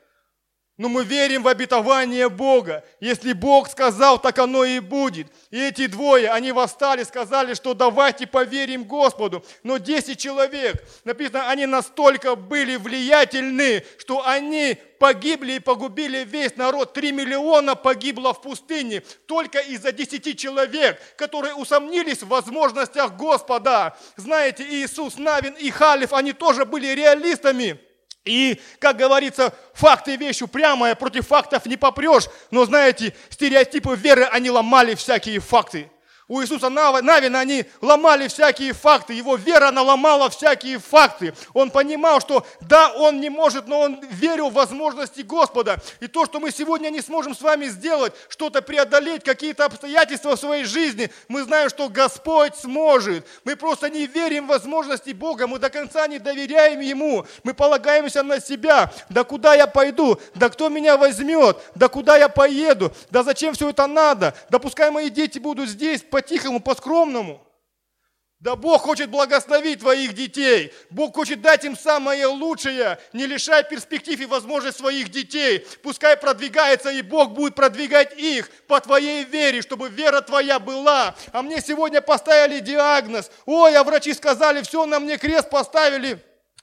Но мы верим в обетование Бога. Если Бог сказал, так оно и будет. И эти двое, они восстали, сказали, что давайте поверим Господу. Но 10 человек, написано, они настолько были влиятельны, что они погибли и погубили весь народ. Три миллиона погибло в пустыне только из-за десяти человек, которые усомнились в возможностях Господа. Знаете, Иисус, Навин и Халиф, они тоже были реалистами. И, как говорится, факты вещь упрямая, против фактов не попрешь. Но знаете, стереотипы веры, они ломали всякие факты. У Иисуса Навина они ломали всякие факты. Его вера, она ломала всякие факты. Он понимал, что да, он не может, но он верил в возможности Господа. И то, что мы сегодня не сможем с вами сделать, что-то преодолеть, какие-то обстоятельства в своей жизни, мы знаем, что Господь сможет. Мы просто не верим в возможности Бога, мы до конца не доверяем Ему. Мы полагаемся на себя. Да куда я пойду? Да кто меня возьмет? Да куда я поеду? Да зачем все это надо? Да пускай мои дети будут здесь, по-тихому, по-скромному. Да Бог хочет благословить твоих детей. Бог хочет дать им самое лучшее. Не лишай перспектив и возможность своих детей. Пускай продвигается, и Бог будет продвигать их по твоей вере, чтобы вера твоя была. А мне сегодня поставили диагноз. Ой, а врачи сказали, все, на мне крест поставили.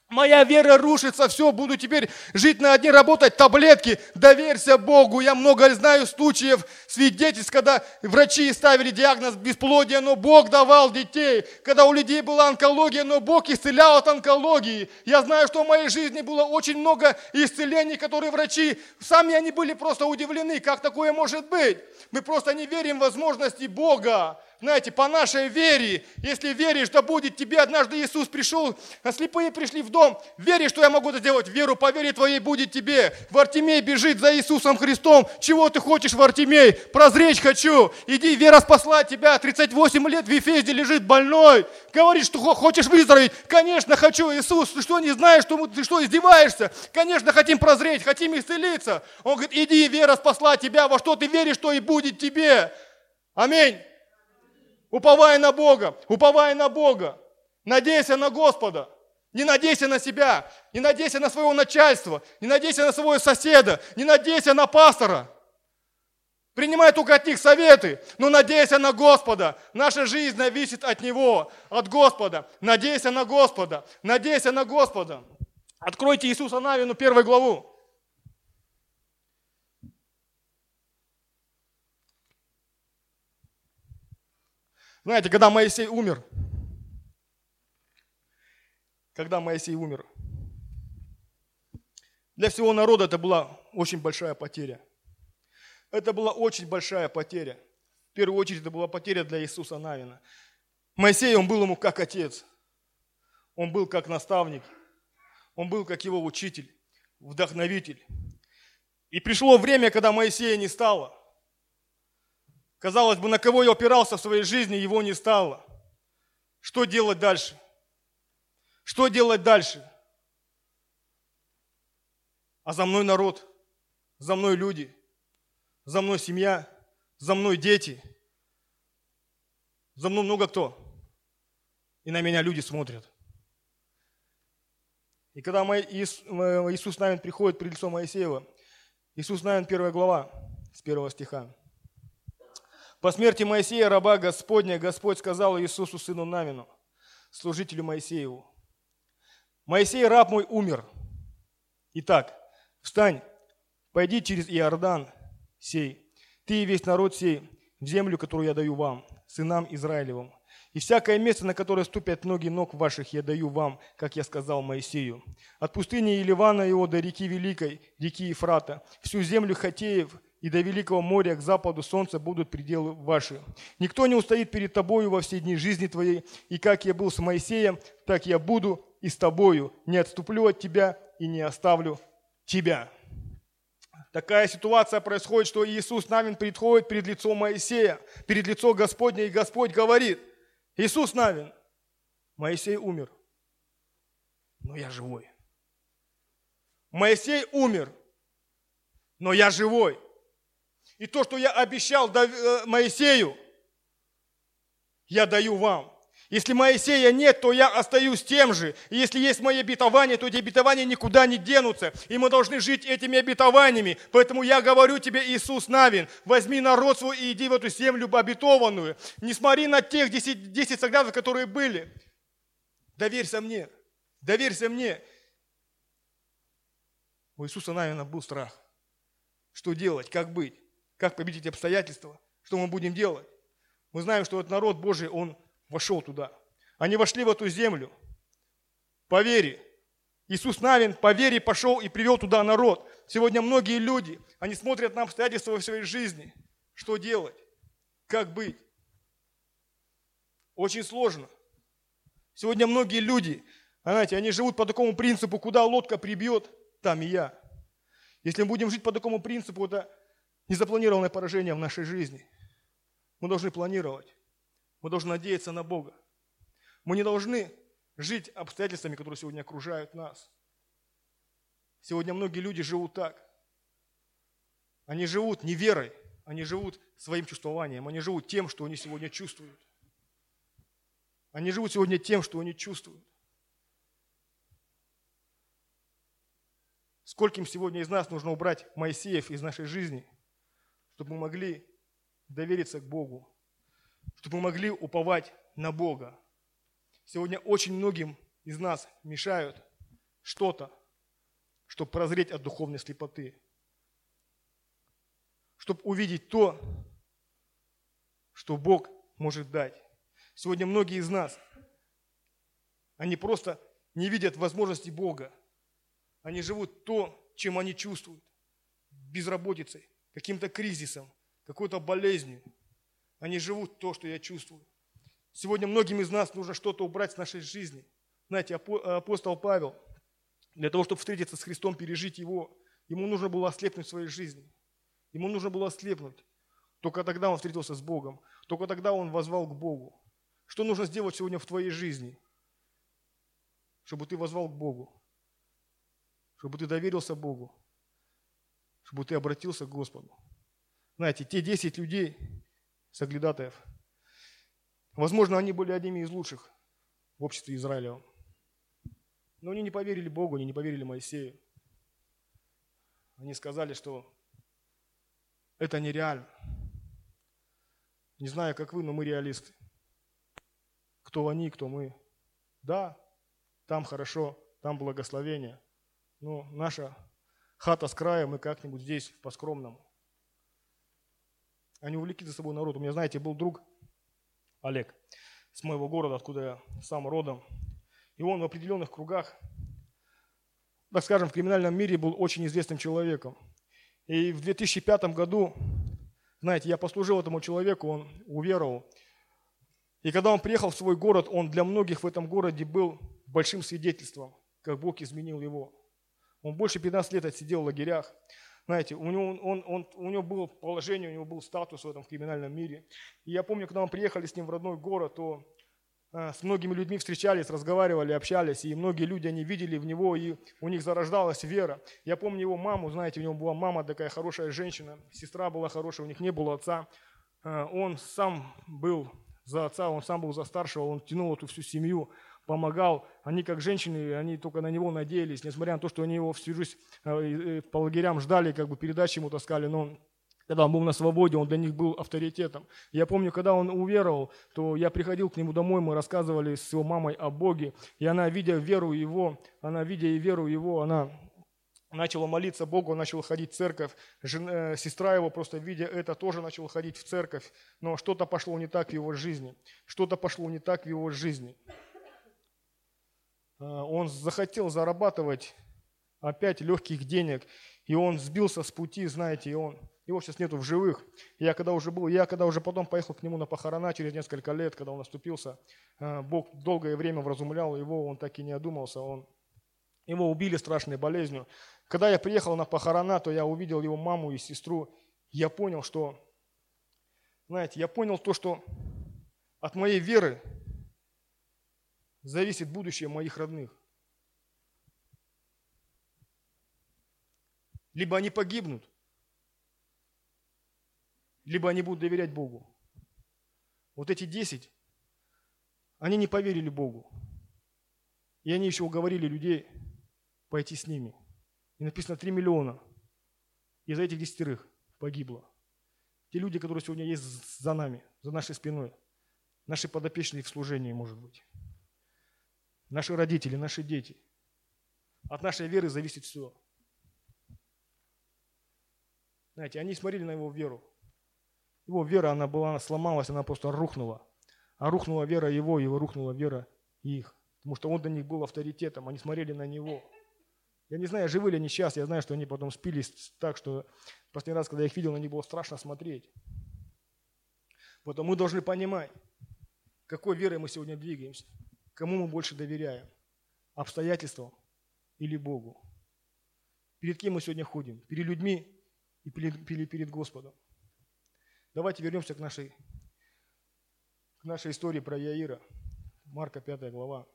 Моя вера рушится, все, буду теперь жить на одни, работать, таблетки. Доверься Богу. Я много знаю случаев, свидетельств, когда врачи ставили диагноз бесплодия, но Бог давал детей. Когда у людей была онкология, но Бог исцелял от онкологии. Я знаю, что в моей жизни было очень много исцелений, которые врачи, сами они были просто удивлены, как такое может быть. Мы просто не верим в возможности Бога знаете, по нашей вере, если веришь, да будет тебе однажды Иисус пришел, а слепые пришли в дом, веришь, что я могу это сделать, веру по вере твоей будет тебе. Вартимей бежит за Иисусом Христом, чего ты хочешь, Вартимей? Прозречь хочу, иди, вера спасла тебя, 38 лет в Ефезде лежит больной, говорит, что хочешь выздороветь, конечно хочу, Иисус, ты что, не знаешь, что, ты что, издеваешься? Конечно, хотим прозреть, хотим исцелиться. Он говорит, иди, вера спасла тебя, во что ты веришь, что и будет тебе. Аминь. Уповай на Бога, уповай на Бога. Надейся на Господа. Не надейся на себя, не надейся на своего начальства, не надейся на своего соседа, не надейся на пастора. Принимай только от них советы, но надейся на Господа. Наша жизнь зависит от Него, от Господа. Надейся на Господа, надейся на Господа. Откройте Иисуса Навину первую главу. Знаете, когда Моисей умер, когда Моисей умер, для всего народа это была очень большая потеря. Это была очень большая потеря. В первую очередь это была потеря для Иисуса Навина. Моисей, он был ему как отец. Он был как наставник. Он был как его учитель, вдохновитель. И пришло время, когда Моисея не стало. Казалось бы, на кого я опирался в своей жизни, его не стало. Что делать дальше? Что делать дальше? А за мной народ, за мной люди, за мной семья, за мной дети, за мной много кто. И на меня люди смотрят. И когда Иисус Навин приходит при лицо Моисеева, Иисус Навин, первая глава, с первого стиха. По смерти Моисея, раба Господня, Господь сказал Иисусу, сыну Навину, служителю Моисееву, «Моисей, раб мой, умер. Итак, встань, пойди через Иордан сей, ты и весь народ сей, в землю, которую я даю вам, сынам Израилевым, И всякое место, на которое ступят ноги ног ваших, я даю вам, как я сказал Моисею. От пустыни Иливана его до реки Великой, реки Ефрата, всю землю Хатеев и до Великого моря к западу солнца будут пределы ваши. Никто не устоит перед тобою во все дни жизни твоей, и как я был с Моисеем, так я буду и с тобою. Не отступлю от тебя и не оставлю тебя. Такая ситуация происходит, что Иисус Навин приходит перед лицом Моисея, перед лицом Господня, и Господь говорит, Иисус Навин, Моисей умер, но я живой. Моисей умер, но я живой. И то, что я обещал э, Моисею, я даю вам. Если Моисея нет, то я остаюсь тем же. И если есть мои обетования, то эти обетования никуда не денутся. И мы должны жить этими обетованиями. Поэтому я говорю тебе, Иисус Навин, возьми народ свой и иди в эту землю обетованную. Не смотри на тех 10, 10 соглядов, которые были. Доверься мне. Доверься мне. У Иисуса Навина был страх. Что делать, как быть, как победить обстоятельства, что мы будем делать. Мы знаем, что этот народ Божий, он вошел туда. Они вошли в эту землю по вере. Иисус Навин по вере пошел и привел туда народ. Сегодня многие люди, они смотрят на обстоятельства в своей жизни. Что делать? Как быть? Очень сложно. Сегодня многие люди, знаете, они живут по такому принципу, куда лодка прибьет, там и я. Если мы будем жить по такому принципу, это незапланированное поражение в нашей жизни. Мы должны планировать. Мы должны надеяться на Бога. Мы не должны жить обстоятельствами, которые сегодня окружают нас. Сегодня многие люди живут так. Они живут не верой, они живут своим чувствованием, они живут тем, что они сегодня чувствуют. Они живут сегодня тем, что они чувствуют. Скольким сегодня из нас нужно убрать Моисеев из нашей жизни, чтобы мы могли довериться к Богу, чтобы мы могли уповать на Бога. Сегодня очень многим из нас мешают что-то, чтобы прозреть от духовной слепоты, чтобы увидеть то, что Бог может дать. Сегодня многие из нас, они просто не видят возможности Бога. Они живут то, чем они чувствуют. Безработицей, каким-то кризисом, какой-то болезнью – они живут то, что я чувствую. Сегодня многим из нас нужно что-то убрать с нашей жизни. Знаете, апостол Павел, для того, чтобы встретиться с Христом, пережить Его, ему нужно было ослепнуть в своей жизни. Ему нужно было ослепнуть. Только тогда он встретился с Богом. Только тогда он возвал к Богу. Что нужно сделать сегодня в твоей жизни? Чтобы ты возвал к Богу. Чтобы ты доверился Богу. Чтобы ты обратился к Господу. Знаете, те 10 людей, соглядатаев. Возможно, они были одними из лучших в обществе Израиля. Но они не поверили Богу, они не поверили Моисею. Они сказали, что это нереально. Не знаю, как вы, но мы реалисты. Кто они, кто мы. Да, там хорошо, там благословение. Но наша хата с края, мы как-нибудь здесь по-скромному. Они увлекли за собой народ. У меня, знаете, был друг Олег с моего города, откуда я сам родом. И он в определенных кругах, так скажем, в криминальном мире был очень известным человеком. И в 2005 году, знаете, я послужил этому человеку, он уверовал. И когда он приехал в свой город, он для многих в этом городе был большим свидетельством, как Бог изменил его. Он больше 15 лет отсидел в лагерях. Знаете, у него, он, он, у него было положение, у него был статус в этом криминальном мире. И я помню, когда мы приехали с ним в родной город, то э, с многими людьми встречались, разговаривали, общались, и многие люди, они видели в него, и у них зарождалась вера. Я помню его маму, знаете, у него была мама такая хорошая женщина, сестра была хорошая, у них не было отца. Э, он сам был за отца, он сам был за старшего, он тянул эту всю семью помогал. Они, как женщины, они только на него надеялись, несмотря на то, что они его всюжусь э, по лагерям ждали, как бы передачи ему таскали, но когда он был на свободе, он для них был авторитетом. Я помню, когда он уверовал, то я приходил к нему домой, мы рассказывали с его мамой о Боге, и она, видя веру его, она, видя и веру его, она начал молиться Богу, начал ходить в церковь. Жена, э, сестра его, просто видя это, тоже начала ходить в церковь. Но что-то пошло не так в его жизни. Что-то пошло не так в его жизни. Э, он захотел зарабатывать опять легких денег, и он сбился с пути, знаете, и он, его сейчас нету в живых. Я когда уже был, я когда уже потом поехал к нему на похорона через несколько лет, когда он наступился, э, Бог долгое время вразумлял его, он так и не одумался, он его убили страшной болезнью. Когда я приехал на похорона, то я увидел его маму и сестру. Я понял, что, знаете, я понял то, что от моей веры зависит будущее моих родных. Либо они погибнут, либо они будут доверять Богу. Вот эти десять, они не поверили Богу. И они еще уговорили людей пойти с ними. И написано 3 миллиона. Из этих десятерых погибло. Те люди, которые сегодня есть за нами, за нашей спиной. Наши подопечные в служении, может быть. Наши родители, наши дети. От нашей веры зависит все. Знаете, они смотрели на его веру. Его вера, она была, она сломалась, она просто рухнула. А рухнула вера его, его рухнула вера их. Потому что он для них был авторитетом, они смотрели на него. Я не знаю, живы ли они сейчас, я знаю, что они потом спились так, что последний раз, когда я их видел, на них было страшно смотреть. Поэтому мы должны понимать, какой верой мы сегодня двигаемся, кому мы больше доверяем, обстоятельствам или Богу. Перед кем мы сегодня ходим? Перед людьми и перед, перед, перед Господом. Давайте вернемся к нашей, к нашей истории про Яира. Марка 5 глава.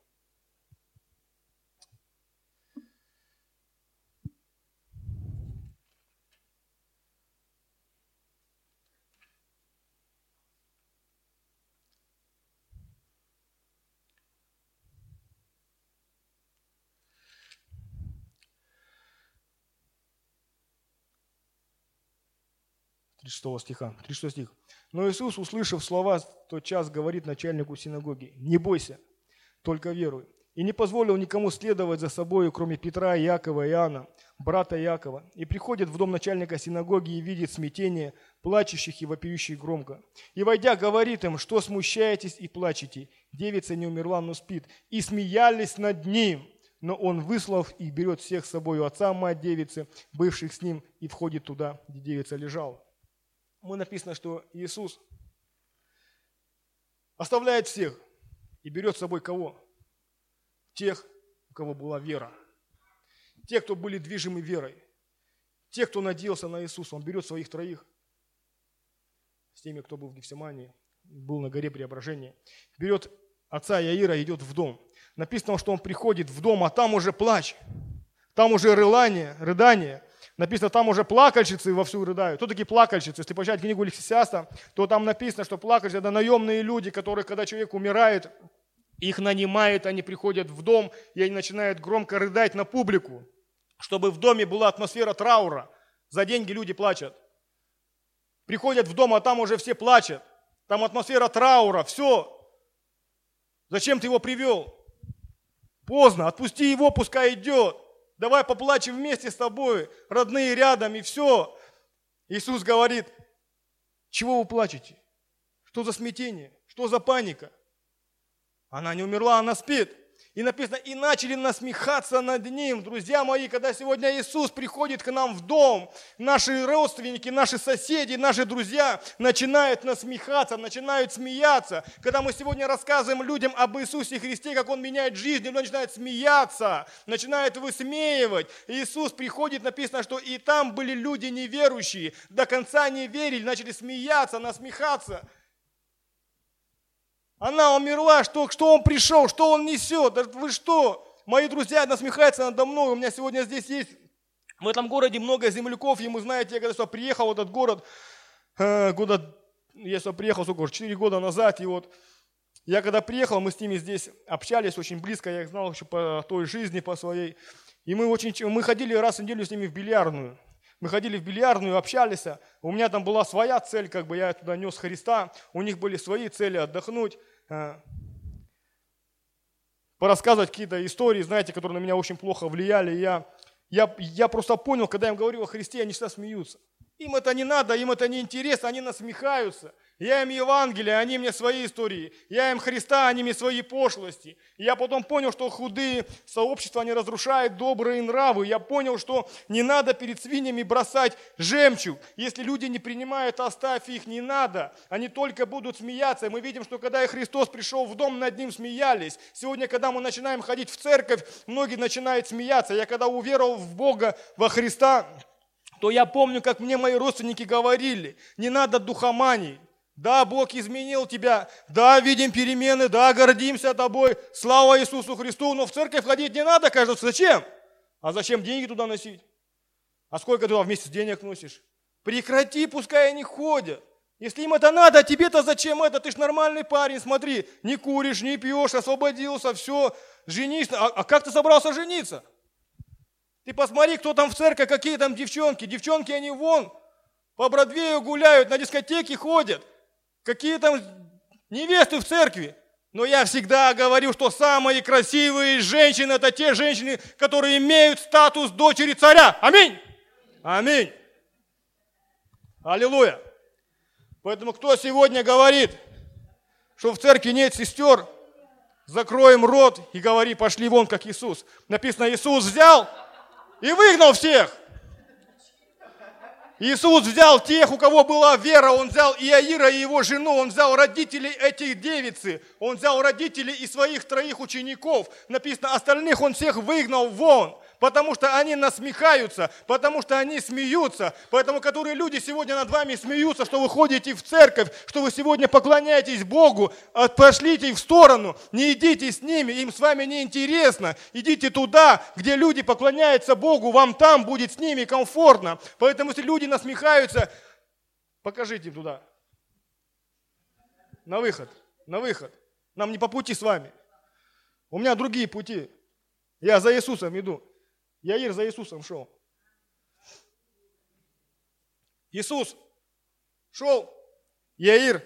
36 стиха. 36 стих. Но Иисус, услышав слова, тот час говорит начальнику синагоги, «Не бойся, только веруй». И не позволил никому следовать за собой, кроме Петра, Якова и Иоанна, брата Якова. И приходит в дом начальника синагоги и видит смятение, плачущих и вопиющих громко. И, войдя, говорит им, что смущаетесь и плачете. Девица не умерла, но спит. И смеялись над ним. Но он, выслав их, берет всех с собой, отца, мать девицы, бывших с ним, и входит туда, где девица лежала мы написано, что Иисус оставляет всех и берет с собой кого? Тех, у кого была вера. Те, кто были движимы верой. Те, кто надеялся на Иисуса. Он берет своих троих с теми, кто был в Гефсимании, был на горе преображения. Берет отца Яира идет в дом. Написано, что он приходит в дом, а там уже плач. Там уже рылание, рыдание. Написано, там уже плакальщицы вовсю рыдают. Кто такие плакальщицы? Если почитать книгу Лексиаста, то там написано, что плакальщицы – это наемные люди, которые, когда человек умирает, их нанимают, они приходят в дом, и они начинают громко рыдать на публику, чтобы в доме была атмосфера траура. За деньги люди плачут. Приходят в дом, а там уже все плачут. Там атмосфера траура, все. Зачем ты его привел? Поздно, отпусти его, пускай идет. Давай поплачем вместе с тобой, родные рядом, и все. Иисус говорит, чего вы плачете? Что за смятение? Что за паника? Она не умерла, она спит. И написано, и начали насмехаться над ним. Друзья мои, когда сегодня Иисус приходит к нам в дом, наши родственники, наши соседи, наши друзья начинают насмехаться, начинают смеяться. Когда мы сегодня рассказываем людям об Иисусе Христе, как Он меняет жизнь, они начинают смеяться, начинают высмеивать. Иисус приходит, написано, что и там были люди неверующие, до конца не верили, начали смеяться, насмехаться. Она умерла, что, что он пришел, что он несет? Да вы что? Мои друзья насмехаются надо мной. У меня сегодня здесь есть в этом городе много земляков, мы знаете, я когда сюда приехал в этот город, э, года, я сюда приехал, сколько уже, 4 года назад, и вот я когда приехал, мы с ними здесь общались очень близко, я их знал еще по той жизни, по своей, и мы, очень, мы ходили раз в неделю с ними в бильярдную. Мы ходили в бильярдную, общались. У меня там была своя цель, как бы я туда нес Христа. У них были свои цели отдохнуть. Э, порассказывать какие-то истории, знаете, которые на меня очень плохо влияли. Я, Я, я просто понял, когда я им говорю о Христе, они всегда смеются. Им это не надо, им это не интересно, они насмехаются. Я им Евангелие, они мне свои истории. Я им Христа, они мне свои пошлости. И я потом понял, что худые сообщества, они разрушают добрые нравы. Я понял, что не надо перед свиньями бросать жемчуг. Если люди не принимают, оставь их, не надо. Они только будут смеяться. И мы видим, что когда и Христос пришел в дом, над ним смеялись. Сегодня, когда мы начинаем ходить в церковь, многие начинают смеяться. Я когда уверовал в Бога, во Христа, то я помню, как мне мои родственники говорили, не надо духомании. Да, Бог изменил тебя, да, видим перемены, да, гордимся тобой, слава Иисусу Христу, но в церковь ходить не надо, кажется, зачем? А зачем деньги туда носить? А сколько ты туда вместе с денег носишь? Прекрати, пускай они ходят. Если им это надо, а тебе-то зачем это? Ты ж нормальный парень, смотри, не куришь, не пьешь, освободился, все, женись. А, а как ты собрался жениться? Ты посмотри, кто там в церкви, какие там девчонки. Девчонки, они вон по Бродвею гуляют, на дискотеки ходят. Какие там невесты в церкви. Но я всегда говорю, что самые красивые женщины – это те женщины, которые имеют статус дочери царя. Аминь. Аминь. Аллилуйя. Поэтому кто сегодня говорит, что в церкви нет сестер, закроем рот и говори, пошли вон, как Иисус. Написано, Иисус взял и выгнал всех. Иисус взял тех, у кого была вера, Он взял Иаира и его жену, Он взял родителей этих девицы, Он взял родителей и своих троих учеников. Написано, остальных Он всех выгнал вон потому что они насмехаются, потому что они смеются, поэтому которые люди сегодня над вами смеются, что вы ходите в церковь, что вы сегодня поклоняетесь Богу, пошлите их в сторону, не идите с ними, им с вами не интересно, идите туда, где люди поклоняются Богу, вам там будет с ними комфортно. Поэтому если люди насмехаются, покажите им туда. На выход, на выход. Нам не по пути с вами. У меня другие пути. Я за Иисусом иду. Яир за Иисусом шел. Иисус шел, Яир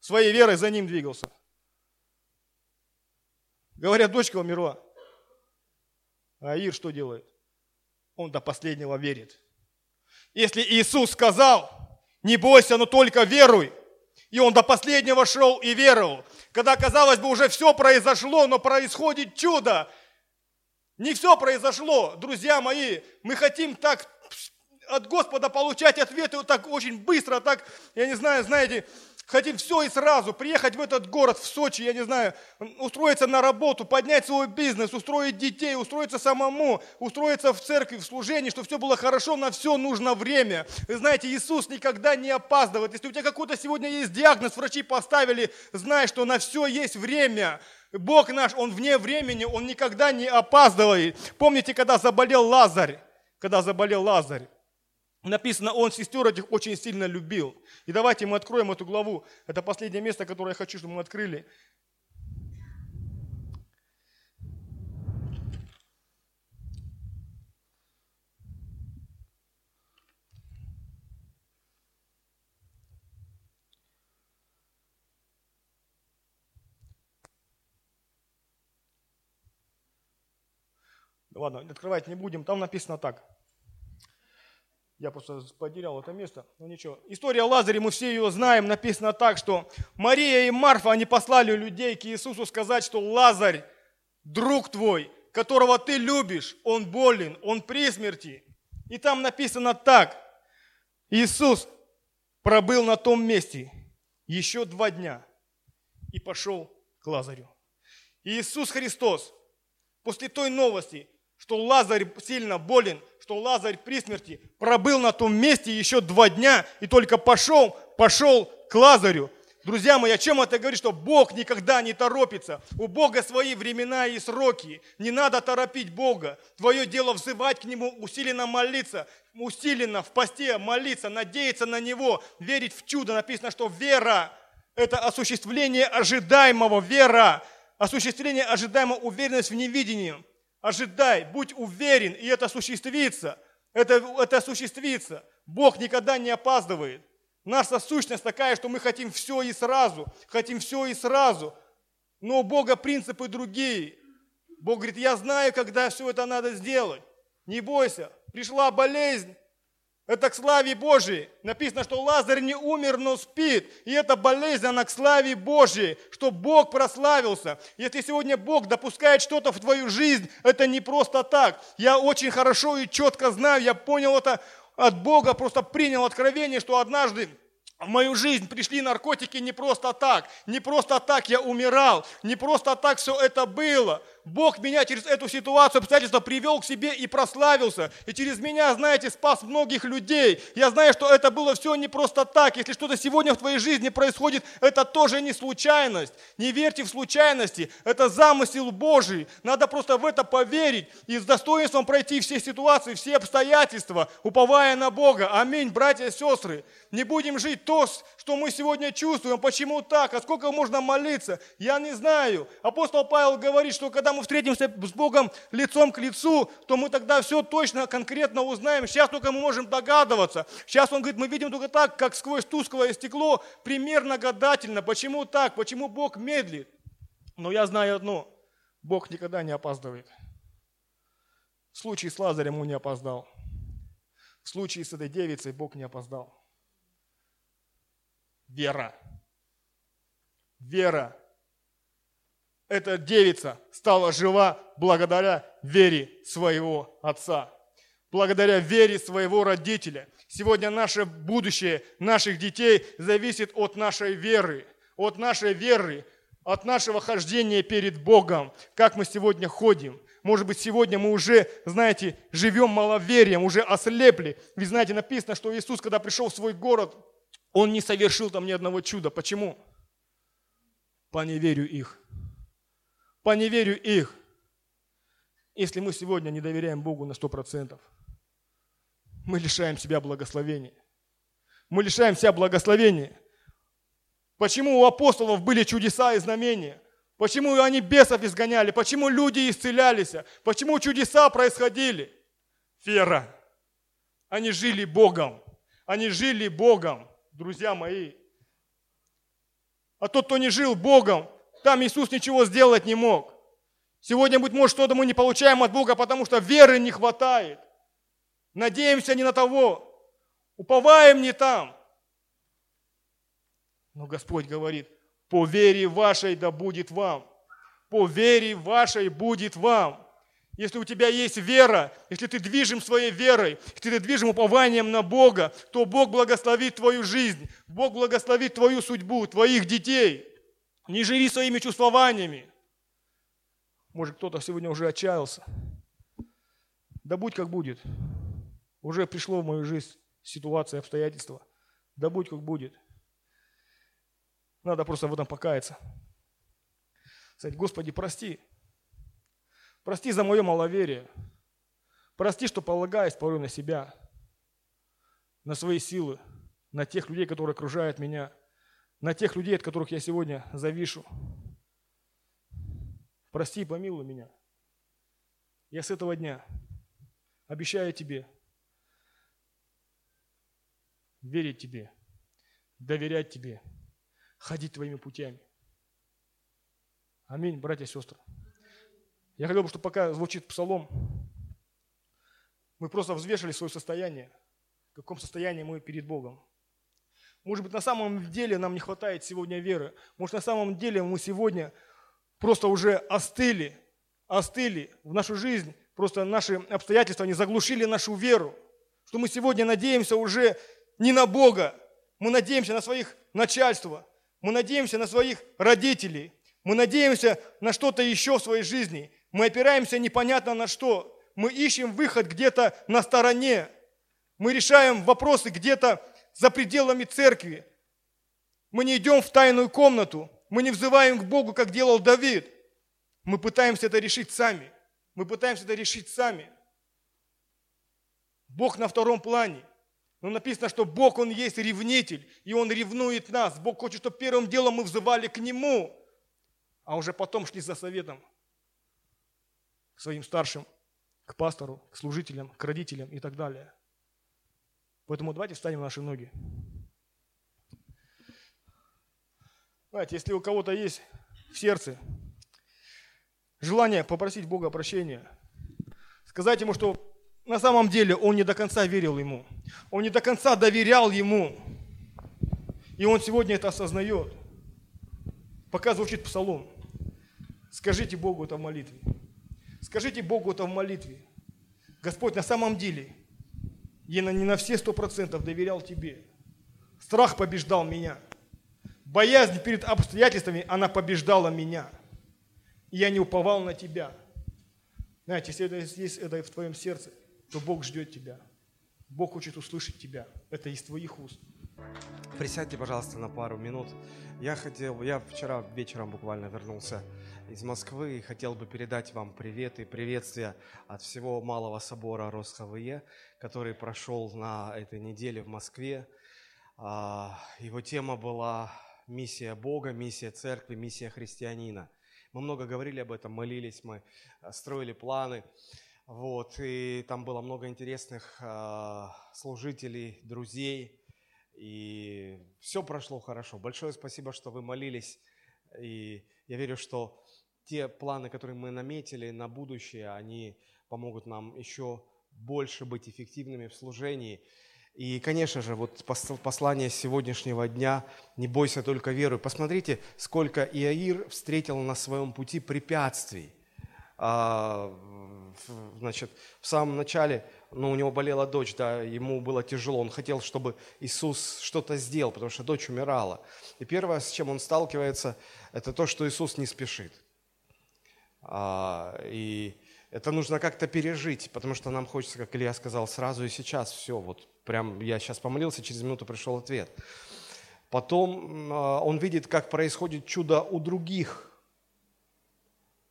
своей верой за ним двигался. Говорят, дочка умерла. А Аир что делает? Он до последнего верит. Если Иисус сказал, не бойся, но только веруй, и он до последнего шел и веровал. Когда, казалось бы, уже все произошло, но происходит чудо. Не все произошло, друзья мои. Мы хотим так от Господа получать ответы вот так очень быстро, так, я не знаю, знаете, хотим все и сразу, приехать в этот город, в Сочи, я не знаю, устроиться на работу, поднять свой бизнес, устроить детей, устроиться самому, устроиться в церкви, в служении, чтобы все было хорошо, на все нужно время. Вы знаете, Иисус никогда не опаздывает. Если у тебя какой-то сегодня есть диагноз, врачи поставили, знай, что на все есть время. Бог наш, Он вне времени, Он никогда не опаздывает. Помните, когда заболел Лазарь? Когда заболел Лазарь. Написано, он сестер этих очень сильно любил. И давайте мы откроем эту главу. Это последнее место, которое я хочу, чтобы мы открыли. Ладно, открывать не будем. Там написано так. Я просто потерял это место, но ничего. История о Лазаре, мы все ее знаем, написано так, что Мария и Марфа, они послали людей к Иисусу сказать, что Лазарь, друг твой, которого ты любишь, он болен, он при смерти. И там написано так, Иисус пробыл на том месте еще два дня и пошел к Лазарю. Иисус Христос после той новости, что Лазарь сильно болен, что Лазарь при смерти пробыл на том месте еще два дня и только пошел, пошел к Лазарю. Друзья мои, о чем это говорит? Что Бог никогда не торопится. У Бога свои времена и сроки. Не надо торопить Бога. Твое дело взывать к Нему, усиленно молиться, усиленно в посте молиться, надеяться на Него, верить в чудо. Написано, что вера – это осуществление ожидаемого. Вера – осуществление ожидаемого, уверенность в невидении – Ожидай, будь уверен, и это осуществится. Это, это осуществится. Бог никогда не опаздывает. Наша сущность такая, что мы хотим все и сразу. Хотим все и сразу. Но у Бога принципы другие. Бог говорит, я знаю, когда все это надо сделать. Не бойся, пришла болезнь, это к славе Божьей. Написано, что Лазарь не умер, но спит. И эта болезнь, она к славе Божьей, что Бог прославился. Если сегодня Бог допускает что-то в твою жизнь, это не просто так. Я очень хорошо и четко знаю, я понял это от Бога, просто принял откровение, что однажды в мою жизнь пришли наркотики не просто так, не просто так я умирал, не просто так все это было. Бог меня через эту ситуацию, обстоятельства привел к себе и прославился. И через меня, знаете, спас многих людей. Я знаю, что это было все не просто так. Если что-то сегодня в твоей жизни происходит, это тоже не случайность. Не верьте в случайности. Это замысел Божий. Надо просто в это поверить и с достоинством пройти все ситуации, все обстоятельства, уповая на Бога. Аминь, братья и сестры. Не будем жить то, что мы сегодня чувствуем. Почему так? А сколько можно молиться? Я не знаю. Апостол Павел говорит, что когда мы встретимся с Богом лицом к лицу, то мы тогда все точно, конкретно узнаем. Сейчас только мы можем догадываться. Сейчас он говорит, мы видим только так, как сквозь тусклое стекло, примерно гадательно. Почему так? Почему Бог медлит? Но я знаю одно. Бог никогда не опаздывает. В случае с Лазарем он не опоздал. В случае с этой девицей Бог не опоздал. Вера. Вера эта девица стала жива благодаря вере своего отца, благодаря вере своего родителя. Сегодня наше будущее наших детей зависит от нашей веры, от нашей веры, от нашего хождения перед Богом, как мы сегодня ходим. Может быть, сегодня мы уже, знаете, живем маловерием, уже ослепли. Ведь, знаете, написано, что Иисус, когда пришел в свой город, Он не совершил там ни одного чуда. Почему? По неверию их по неверию их. Если мы сегодня не доверяем Богу на сто процентов, мы лишаем себя благословения. Мы лишаем себя благословения. Почему у апостолов были чудеса и знамения? Почему они бесов изгоняли? Почему люди исцелялись? Почему чудеса происходили? Вера. Они жили Богом. Они жили Богом, друзья мои. А тот, кто не жил Богом, там Иисус ничего сделать не мог. Сегодня, быть может, что-то мы не получаем от Бога, потому что веры не хватает. Надеемся не на того. Уповаем не там. Но Господь говорит, по вере вашей да будет вам. По вере вашей будет вам. Если у тебя есть вера, если ты движим своей верой, если ты движим упованием на Бога, то Бог благословит твою жизнь, Бог благословит твою судьбу, твоих детей. Не живи своими чувствованиями. Может, кто-то сегодня уже отчаялся. Да будь как будет. Уже пришло в мою жизнь ситуация, обстоятельства. Да будь как будет. Надо просто в этом покаяться. Сказать, Господи, прости. Прости за мое маловерие. Прости, что полагаюсь порой на себя, на свои силы, на тех людей, которые окружают меня – на тех людей, от которых я сегодня завишу. Прости и помилуй меня. Я с этого дня обещаю тебе верить тебе, доверять тебе, ходить твоими путями. Аминь, братья и сестры. Я хотел бы, чтобы пока звучит псалом, мы просто взвешивали свое состояние, в каком состоянии мы перед Богом. Может быть, на самом деле нам не хватает сегодня веры. Может, на самом деле мы сегодня просто уже остыли, остыли в нашу жизнь. Просто наши обстоятельства не заглушили нашу веру. Что мы сегодня надеемся уже не на Бога, мы надеемся на своих начальства, мы надеемся на своих родителей, мы надеемся на что-то еще в своей жизни. Мы опираемся непонятно на что. Мы ищем выход где-то на стороне. Мы решаем вопросы где-то за пределами церкви. Мы не идем в тайную комнату, мы не взываем к Богу, как делал Давид. Мы пытаемся это решить сами. Мы пытаемся это решить сами. Бог на втором плане. Но написано, что Бог, Он есть ревнитель, и Он ревнует нас. Бог хочет, чтобы первым делом мы взывали к Нему, а уже потом шли за советом к своим старшим, к пастору, к служителям, к родителям и так далее. Поэтому давайте встанем на наши ноги. Знаете, если у кого-то есть в сердце желание попросить Бога прощения, сказать Ему, что на самом деле он не до конца верил ему. Он не до конца доверял ему. И он сегодня это осознает. Пока звучит псалом. Скажите Богу это в молитве. Скажите Богу это в молитве. Господь, на самом деле, я не на все сто процентов доверял Тебе. Страх побеждал меня. Боязнь перед обстоятельствами, она побеждала меня. И я не уповал на Тебя. Знаете, если это есть это в твоем сердце, то Бог ждет тебя. Бог хочет услышать тебя. Это из твоих уст. Присядьте, пожалуйста, на пару минут. Я хотел, я вчера вечером буквально вернулся из Москвы и хотел бы передать вам привет и приветствия от всего Малого собора РосХВЕ, который прошел на этой неделе в Москве. А, его тема была «Миссия Бога, миссия церкви, миссия христианина». Мы много говорили об этом, молились, мы а, строили планы. Вот, и там было много интересных э, служителей, друзей, и все прошло хорошо. Большое спасибо, что вы молились, и я верю, что те планы, которые мы наметили на будущее, они помогут нам еще больше быть эффективными в служении. И, конечно же, вот послание сегодняшнего дня «Не бойся только веры». Посмотрите, сколько Иаир встретил на своем пути препятствий. А, значит, в самом начале, ну, у него болела дочь, да, ему было тяжело, он хотел, чтобы Иисус что-то сделал, потому что дочь умирала. И первое, с чем он сталкивается, это то, что Иисус не спешит. А, и это нужно как-то пережить, потому что нам хочется, как Илья сказал, сразу и сейчас все, вот прям я сейчас помолился, через минуту пришел ответ. Потом а, он видит, как происходит чудо у других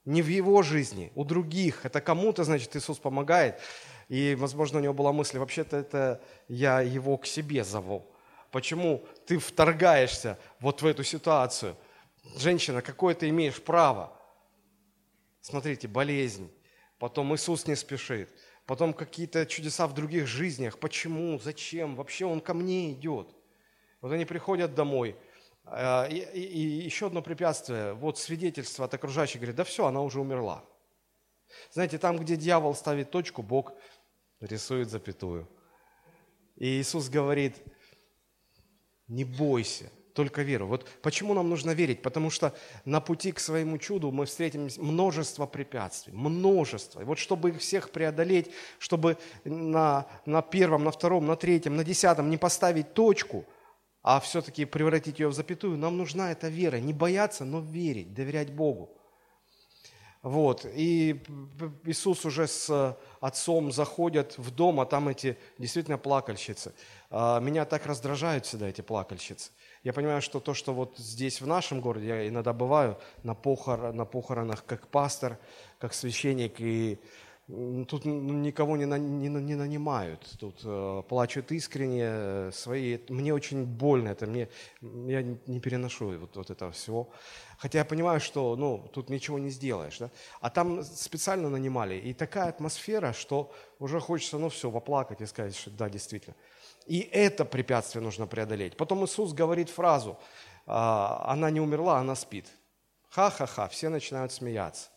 не в его жизни, у других. Это кому-то, значит, Иисус помогает. И, возможно, у него была мысль, вообще-то это я его к себе зову. Почему ты вторгаешься вот в эту ситуацию? Женщина, какое ты имеешь право? Смотрите, болезнь. Потом Иисус не спешит. Потом какие-то чудеса в других жизнях. Почему? Зачем? Вообще он ко мне идет. Вот они приходят домой – а, и, еще одно препятствие, вот свидетельство от окружающих, говорит, да все, она уже умерла. Знаете, там, где дьявол ставит точку, Бог рисует запятую. И Иисус говорит, не бойся, только веру. Вот почему нам нужно верить? Потому что на пути к своему чуду мы встретим множество препятствий, множество. И вот чтобы их всех преодолеть, чтобы на, на первом, на втором, на третьем, на десятом не поставить точку – а все-таки превратить ее в запятую, нам нужна эта вера. Не бояться, но верить, доверять Богу. Вот. И Иисус уже с отцом заходят в дом, а там эти действительно плакальщицы. А, меня так раздражают всегда эти плакальщицы. Я понимаю, что то, что вот здесь в нашем городе, я иногда бываю на, похор, на похоронах как пастор, как священник, и Тут никого не, на, не, не нанимают, тут э, плачут искренне э, свои. Мне очень больно это, мне, я не переношу вот, вот этого всего. Хотя я понимаю, что ну, тут ничего не сделаешь. Да? А там специально нанимали. И такая атмосфера, что уже хочется, ну все, поплакать и сказать, что да, действительно. И это препятствие нужно преодолеть. Потом Иисус говорит фразу, э, она не умерла, она спит. Ха-ха-ха, все начинают смеяться.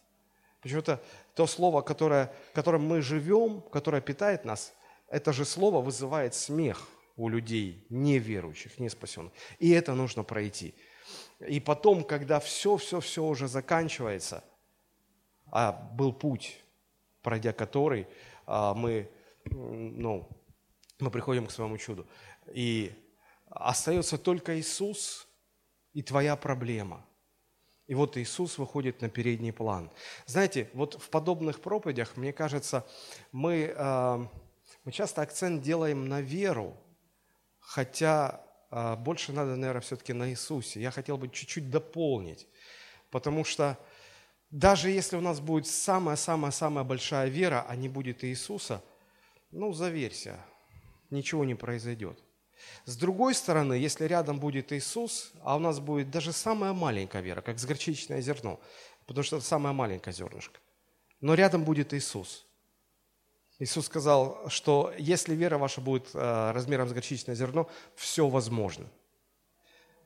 Почему-то то слово, которое, которым мы живем, которое питает нас, это же слово вызывает смех у людей, неверующих, не спасенных. И это нужно пройти. И потом, когда все-все-все уже заканчивается, а был путь, пройдя который а, мы, ну, мы приходим к своему чуду. И остается только Иисус и твоя проблема. И вот Иисус выходит на передний план. Знаете, вот в подобных проповедях, мне кажется, мы, э, мы часто акцент делаем на веру, хотя э, больше надо, наверное, все-таки на Иисусе. Я хотел бы чуть-чуть дополнить, потому что даже если у нас будет самая-самая-самая большая вера, а не будет Иисуса, ну, заверься, ничего не произойдет. С другой стороны, если рядом будет Иисус, а у нас будет даже самая маленькая вера, как с горчичное зерно, потому что это самое маленькое зернышко, но рядом будет Иисус. Иисус сказал, что если вера ваша будет э, размером с горчичное зерно, все возможно.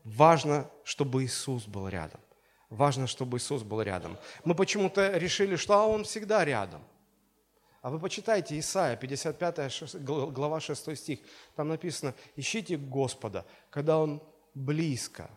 Важно, чтобы Иисус был рядом. Важно, чтобы Иисус был рядом. Мы почему-то решили, что а Он всегда рядом. А вы почитайте Исаия, 55 глава 6 стих. Там написано, ищите Господа, когда Он близко,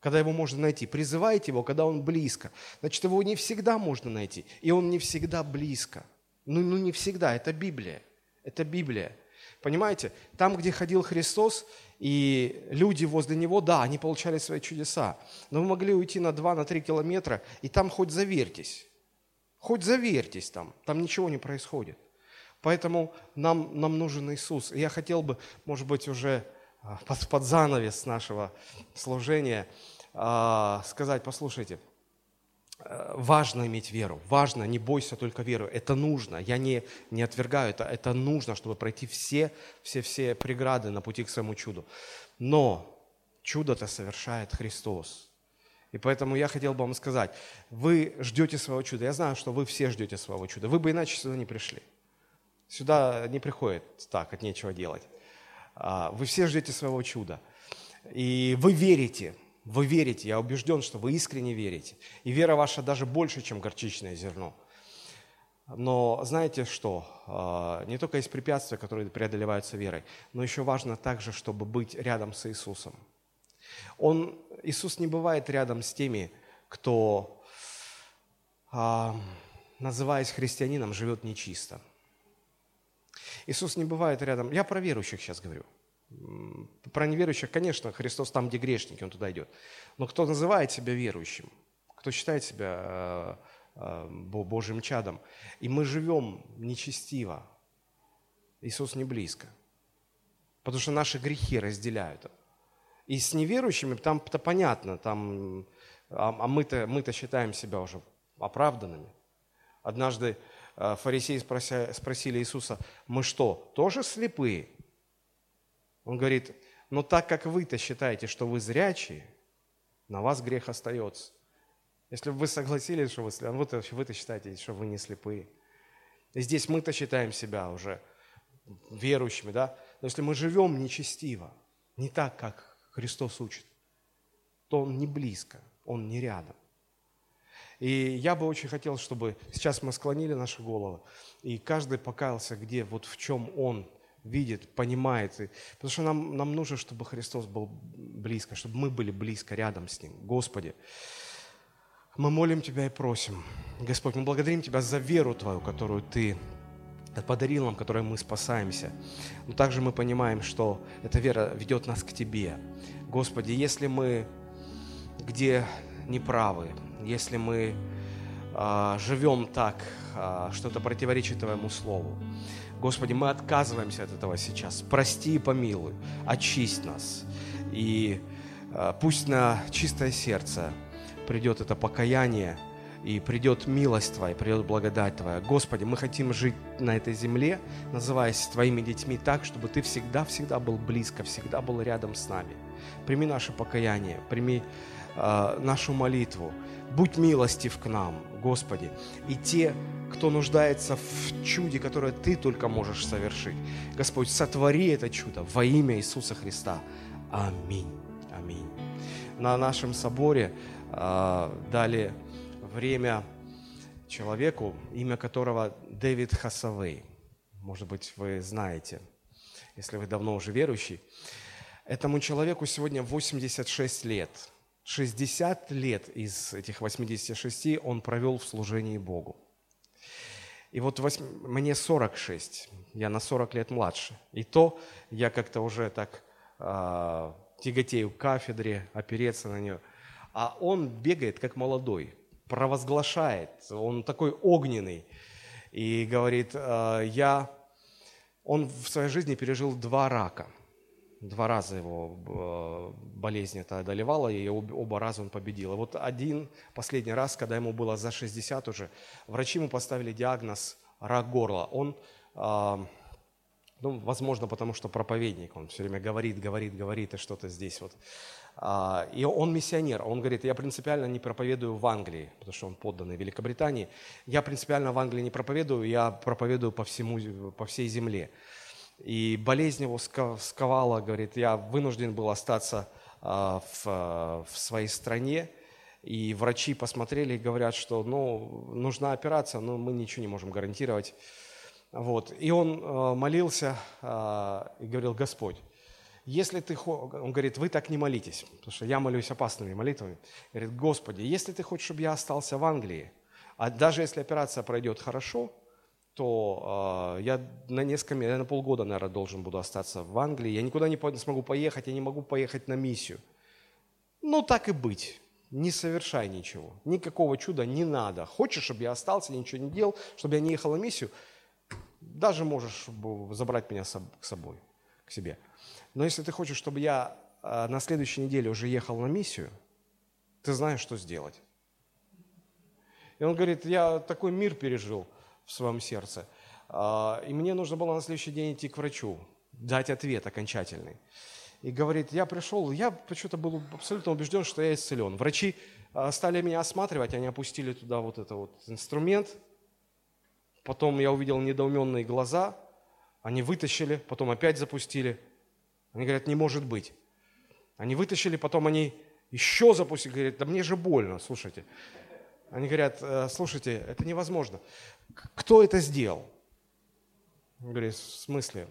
когда его можно найти. Призывайте его, когда он близко. Значит, его не всегда можно найти, и он не всегда близко. Ну, ну не всегда, это Библия. Это Библия. Понимаете, там, где ходил Христос, и люди возле него, да, они получали свои чудеса, но вы могли уйти на 2-3 на километра, и там хоть заверьтесь, хоть заверьтесь там, там ничего не происходит. Поэтому нам, нам нужен Иисус. И я хотел бы, может быть, уже а, под, под занавес нашего служения а, сказать, послушайте, э, важно иметь веру, важно, не бойся только веру, это нужно, я не, не отвергаю это, это нужно, чтобы пройти все, все, все преграды на пути к своему чуду. Но чудо-то совершает Христос. И поэтому я хотел бы вам сказать, вы ждете своего чуда. Я знаю, что вы все ждете своего чуда. Вы бы иначе сюда не пришли. Сюда не приходит так, от нечего делать. А, вы все ждете своего чуда. И вы верите, вы верите, я убежден, что вы искренне верите. И вера ваша даже больше, чем горчичное зерно. Но знаете что? А, не только есть препятствия, которые преодолеваются верой, но еще важно также, чтобы быть рядом с Иисусом. Он, Иисус не бывает рядом с теми, кто, а, называясь христианином, живет нечисто. Иисус не бывает рядом. Я про верующих сейчас говорю. Про неверующих, конечно, Христос там, где грешники, Он туда идет. Но кто называет себя верующим, кто считает себя э, э, Божьим чадом, и мы живем нечестиво, Иисус не близко. Потому что наши грехи разделяют. И с неверующими там-то понятно, там, а, а мы-то, мы-то считаем себя уже оправданными. Однажды Э, фарисеи спросили Иисуса, мы что, тоже слепые? Он говорит, ну так как вы-то считаете, что вы зрячие, на вас грех остается. Если бы вы согласились, что вы слепые, вы-то, вы-то считаете, что вы не слепые. И здесь мы-то считаем себя уже верующими, да? Но если мы живем нечестиво, не так, как Христос учит, то Он не близко, Он не рядом. И я бы очень хотел, чтобы сейчас мы склонили наши головы, и каждый покаялся, где, вот в чем он видит, понимает. И, потому что нам, нам нужно, чтобы Христос был близко, чтобы мы были близко, рядом с Ним. Господи, мы молим Тебя и просим. Господь, мы благодарим Тебя за веру Твою, которую Ты подарил нам, которой мы спасаемся. Но также мы понимаем, что эта вера ведет нас к Тебе. Господи, если мы где неправы, если мы э, живем так, э, что это противоречит Твоему Слову. Господи, мы отказываемся от этого сейчас. Прости и помилуй, очисть нас. И э, пусть на чистое сердце придет это покаяние, и придет милость Твоя, придет благодать Твоя. Господи, мы хотим жить на этой земле, называясь Твоими детьми так, чтобы Ты всегда-всегда был близко, всегда был рядом с нами. Прими наше покаяние, прими э, нашу молитву. Будь милостив к нам, Господи. И те, кто нуждается в чуде, которое Ты только можешь совершить. Господь, сотвори это чудо во имя Иисуса Христа. Аминь. Аминь. На нашем соборе э, дали время человеку, имя которого Дэвид Хасавей. Может быть, вы знаете, если вы давно уже верующий. Этому человеку сегодня 86 лет – 60 лет из этих 86 он провел в служении Богу. И вот 8, мне 46, я на 40 лет младше. И то я как-то уже так э, тяготею к кафедре, опереться на нее. А он бегает как молодой, провозглашает, он такой огненный. И говорит, э, я... Он в своей жизни пережил два рака – Два раза его э, болезнь это одолевала, и оба раза он победил. И вот один, последний раз, когда ему было за 60 уже, врачи ему поставили диагноз рак горла. Он, а, ну, возможно, потому что проповедник, он все время говорит, говорит, говорит, и что-то здесь вот. А, и он миссионер, он говорит, я принципиально не проповедую в Англии, потому что он подданный Великобритании. Я принципиально в Англии не проповедую, я проповедую по, всему, по всей земле. И болезнь его сковала, говорит, я вынужден был остаться а, в, в своей стране. И врачи посмотрели и говорят, что ну, нужна операция, но мы ничего не можем гарантировать. Вот. И он э, молился и говорил, Господь, если ты, он говорит, вы так не молитесь, потому что я молюсь опасными молитвами. Говорит, Господи, если ты хочешь, чтобы я остался в Англии, а даже если операция пройдет хорошо, то э, я на несколько, я на полгода, наверное, должен буду остаться в Англии. Я никуда не смогу поехать, я не могу поехать на миссию. Ну, так и быть. Не совершай ничего. Никакого чуда не надо. Хочешь, чтобы я остался, ничего не делал, чтобы я не ехал на миссию, даже можешь забрать меня с собой, к себе. Но если ты хочешь, чтобы я а, на следующей неделе уже ехал на миссию, ты знаешь, что сделать. И он говорит, я такой мир пережил в своем сердце, а, и мне нужно было на следующий день идти к врачу, дать ответ окончательный. И говорит, я пришел, я почему-то был абсолютно убежден, что я исцелен. Врачи а, стали меня осматривать, они опустили туда вот этот вот инструмент, потом я увидел недоуменные глаза, они вытащили, потом опять запустили – они говорят, не может быть. Они вытащили, потом они еще запустили, говорят, да мне же больно, слушайте. Они говорят, «Э, слушайте, это невозможно. Кто это сделал? Говорит, в смысле?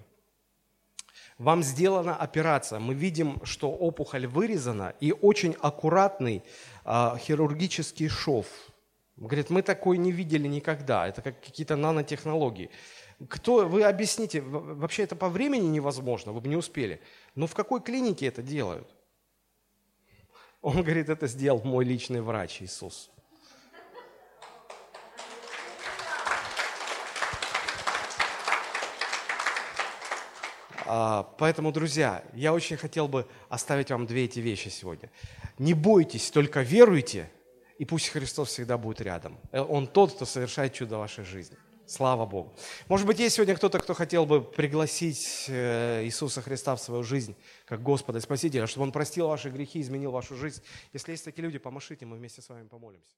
Вам сделана операция. Мы видим, что опухоль вырезана и очень аккуратный а, хирургический шов. Говорит, мы такой не видели никогда. Это как какие-то нанотехнологии. Кто, вы объясните, вообще это по времени невозможно, вы бы не успели. Но в какой клинике это делают? Он говорит, это сделал мой личный врач Иисус. А, поэтому, друзья, я очень хотел бы оставить вам две эти вещи сегодня. Не бойтесь, только веруйте, и пусть Христос всегда будет рядом. Э, Он тот, кто совершает чудо вашей жизни. Слава Богу. Может быть, есть сегодня кто-то, кто хотел бы пригласить э, Иисуса Христа в свою жизнь как Господа и Спасителя, чтобы Он простил ваши грехи, изменил вашу жизнь. Если есть такие люди, помашите, мы вместе с вами помолимся.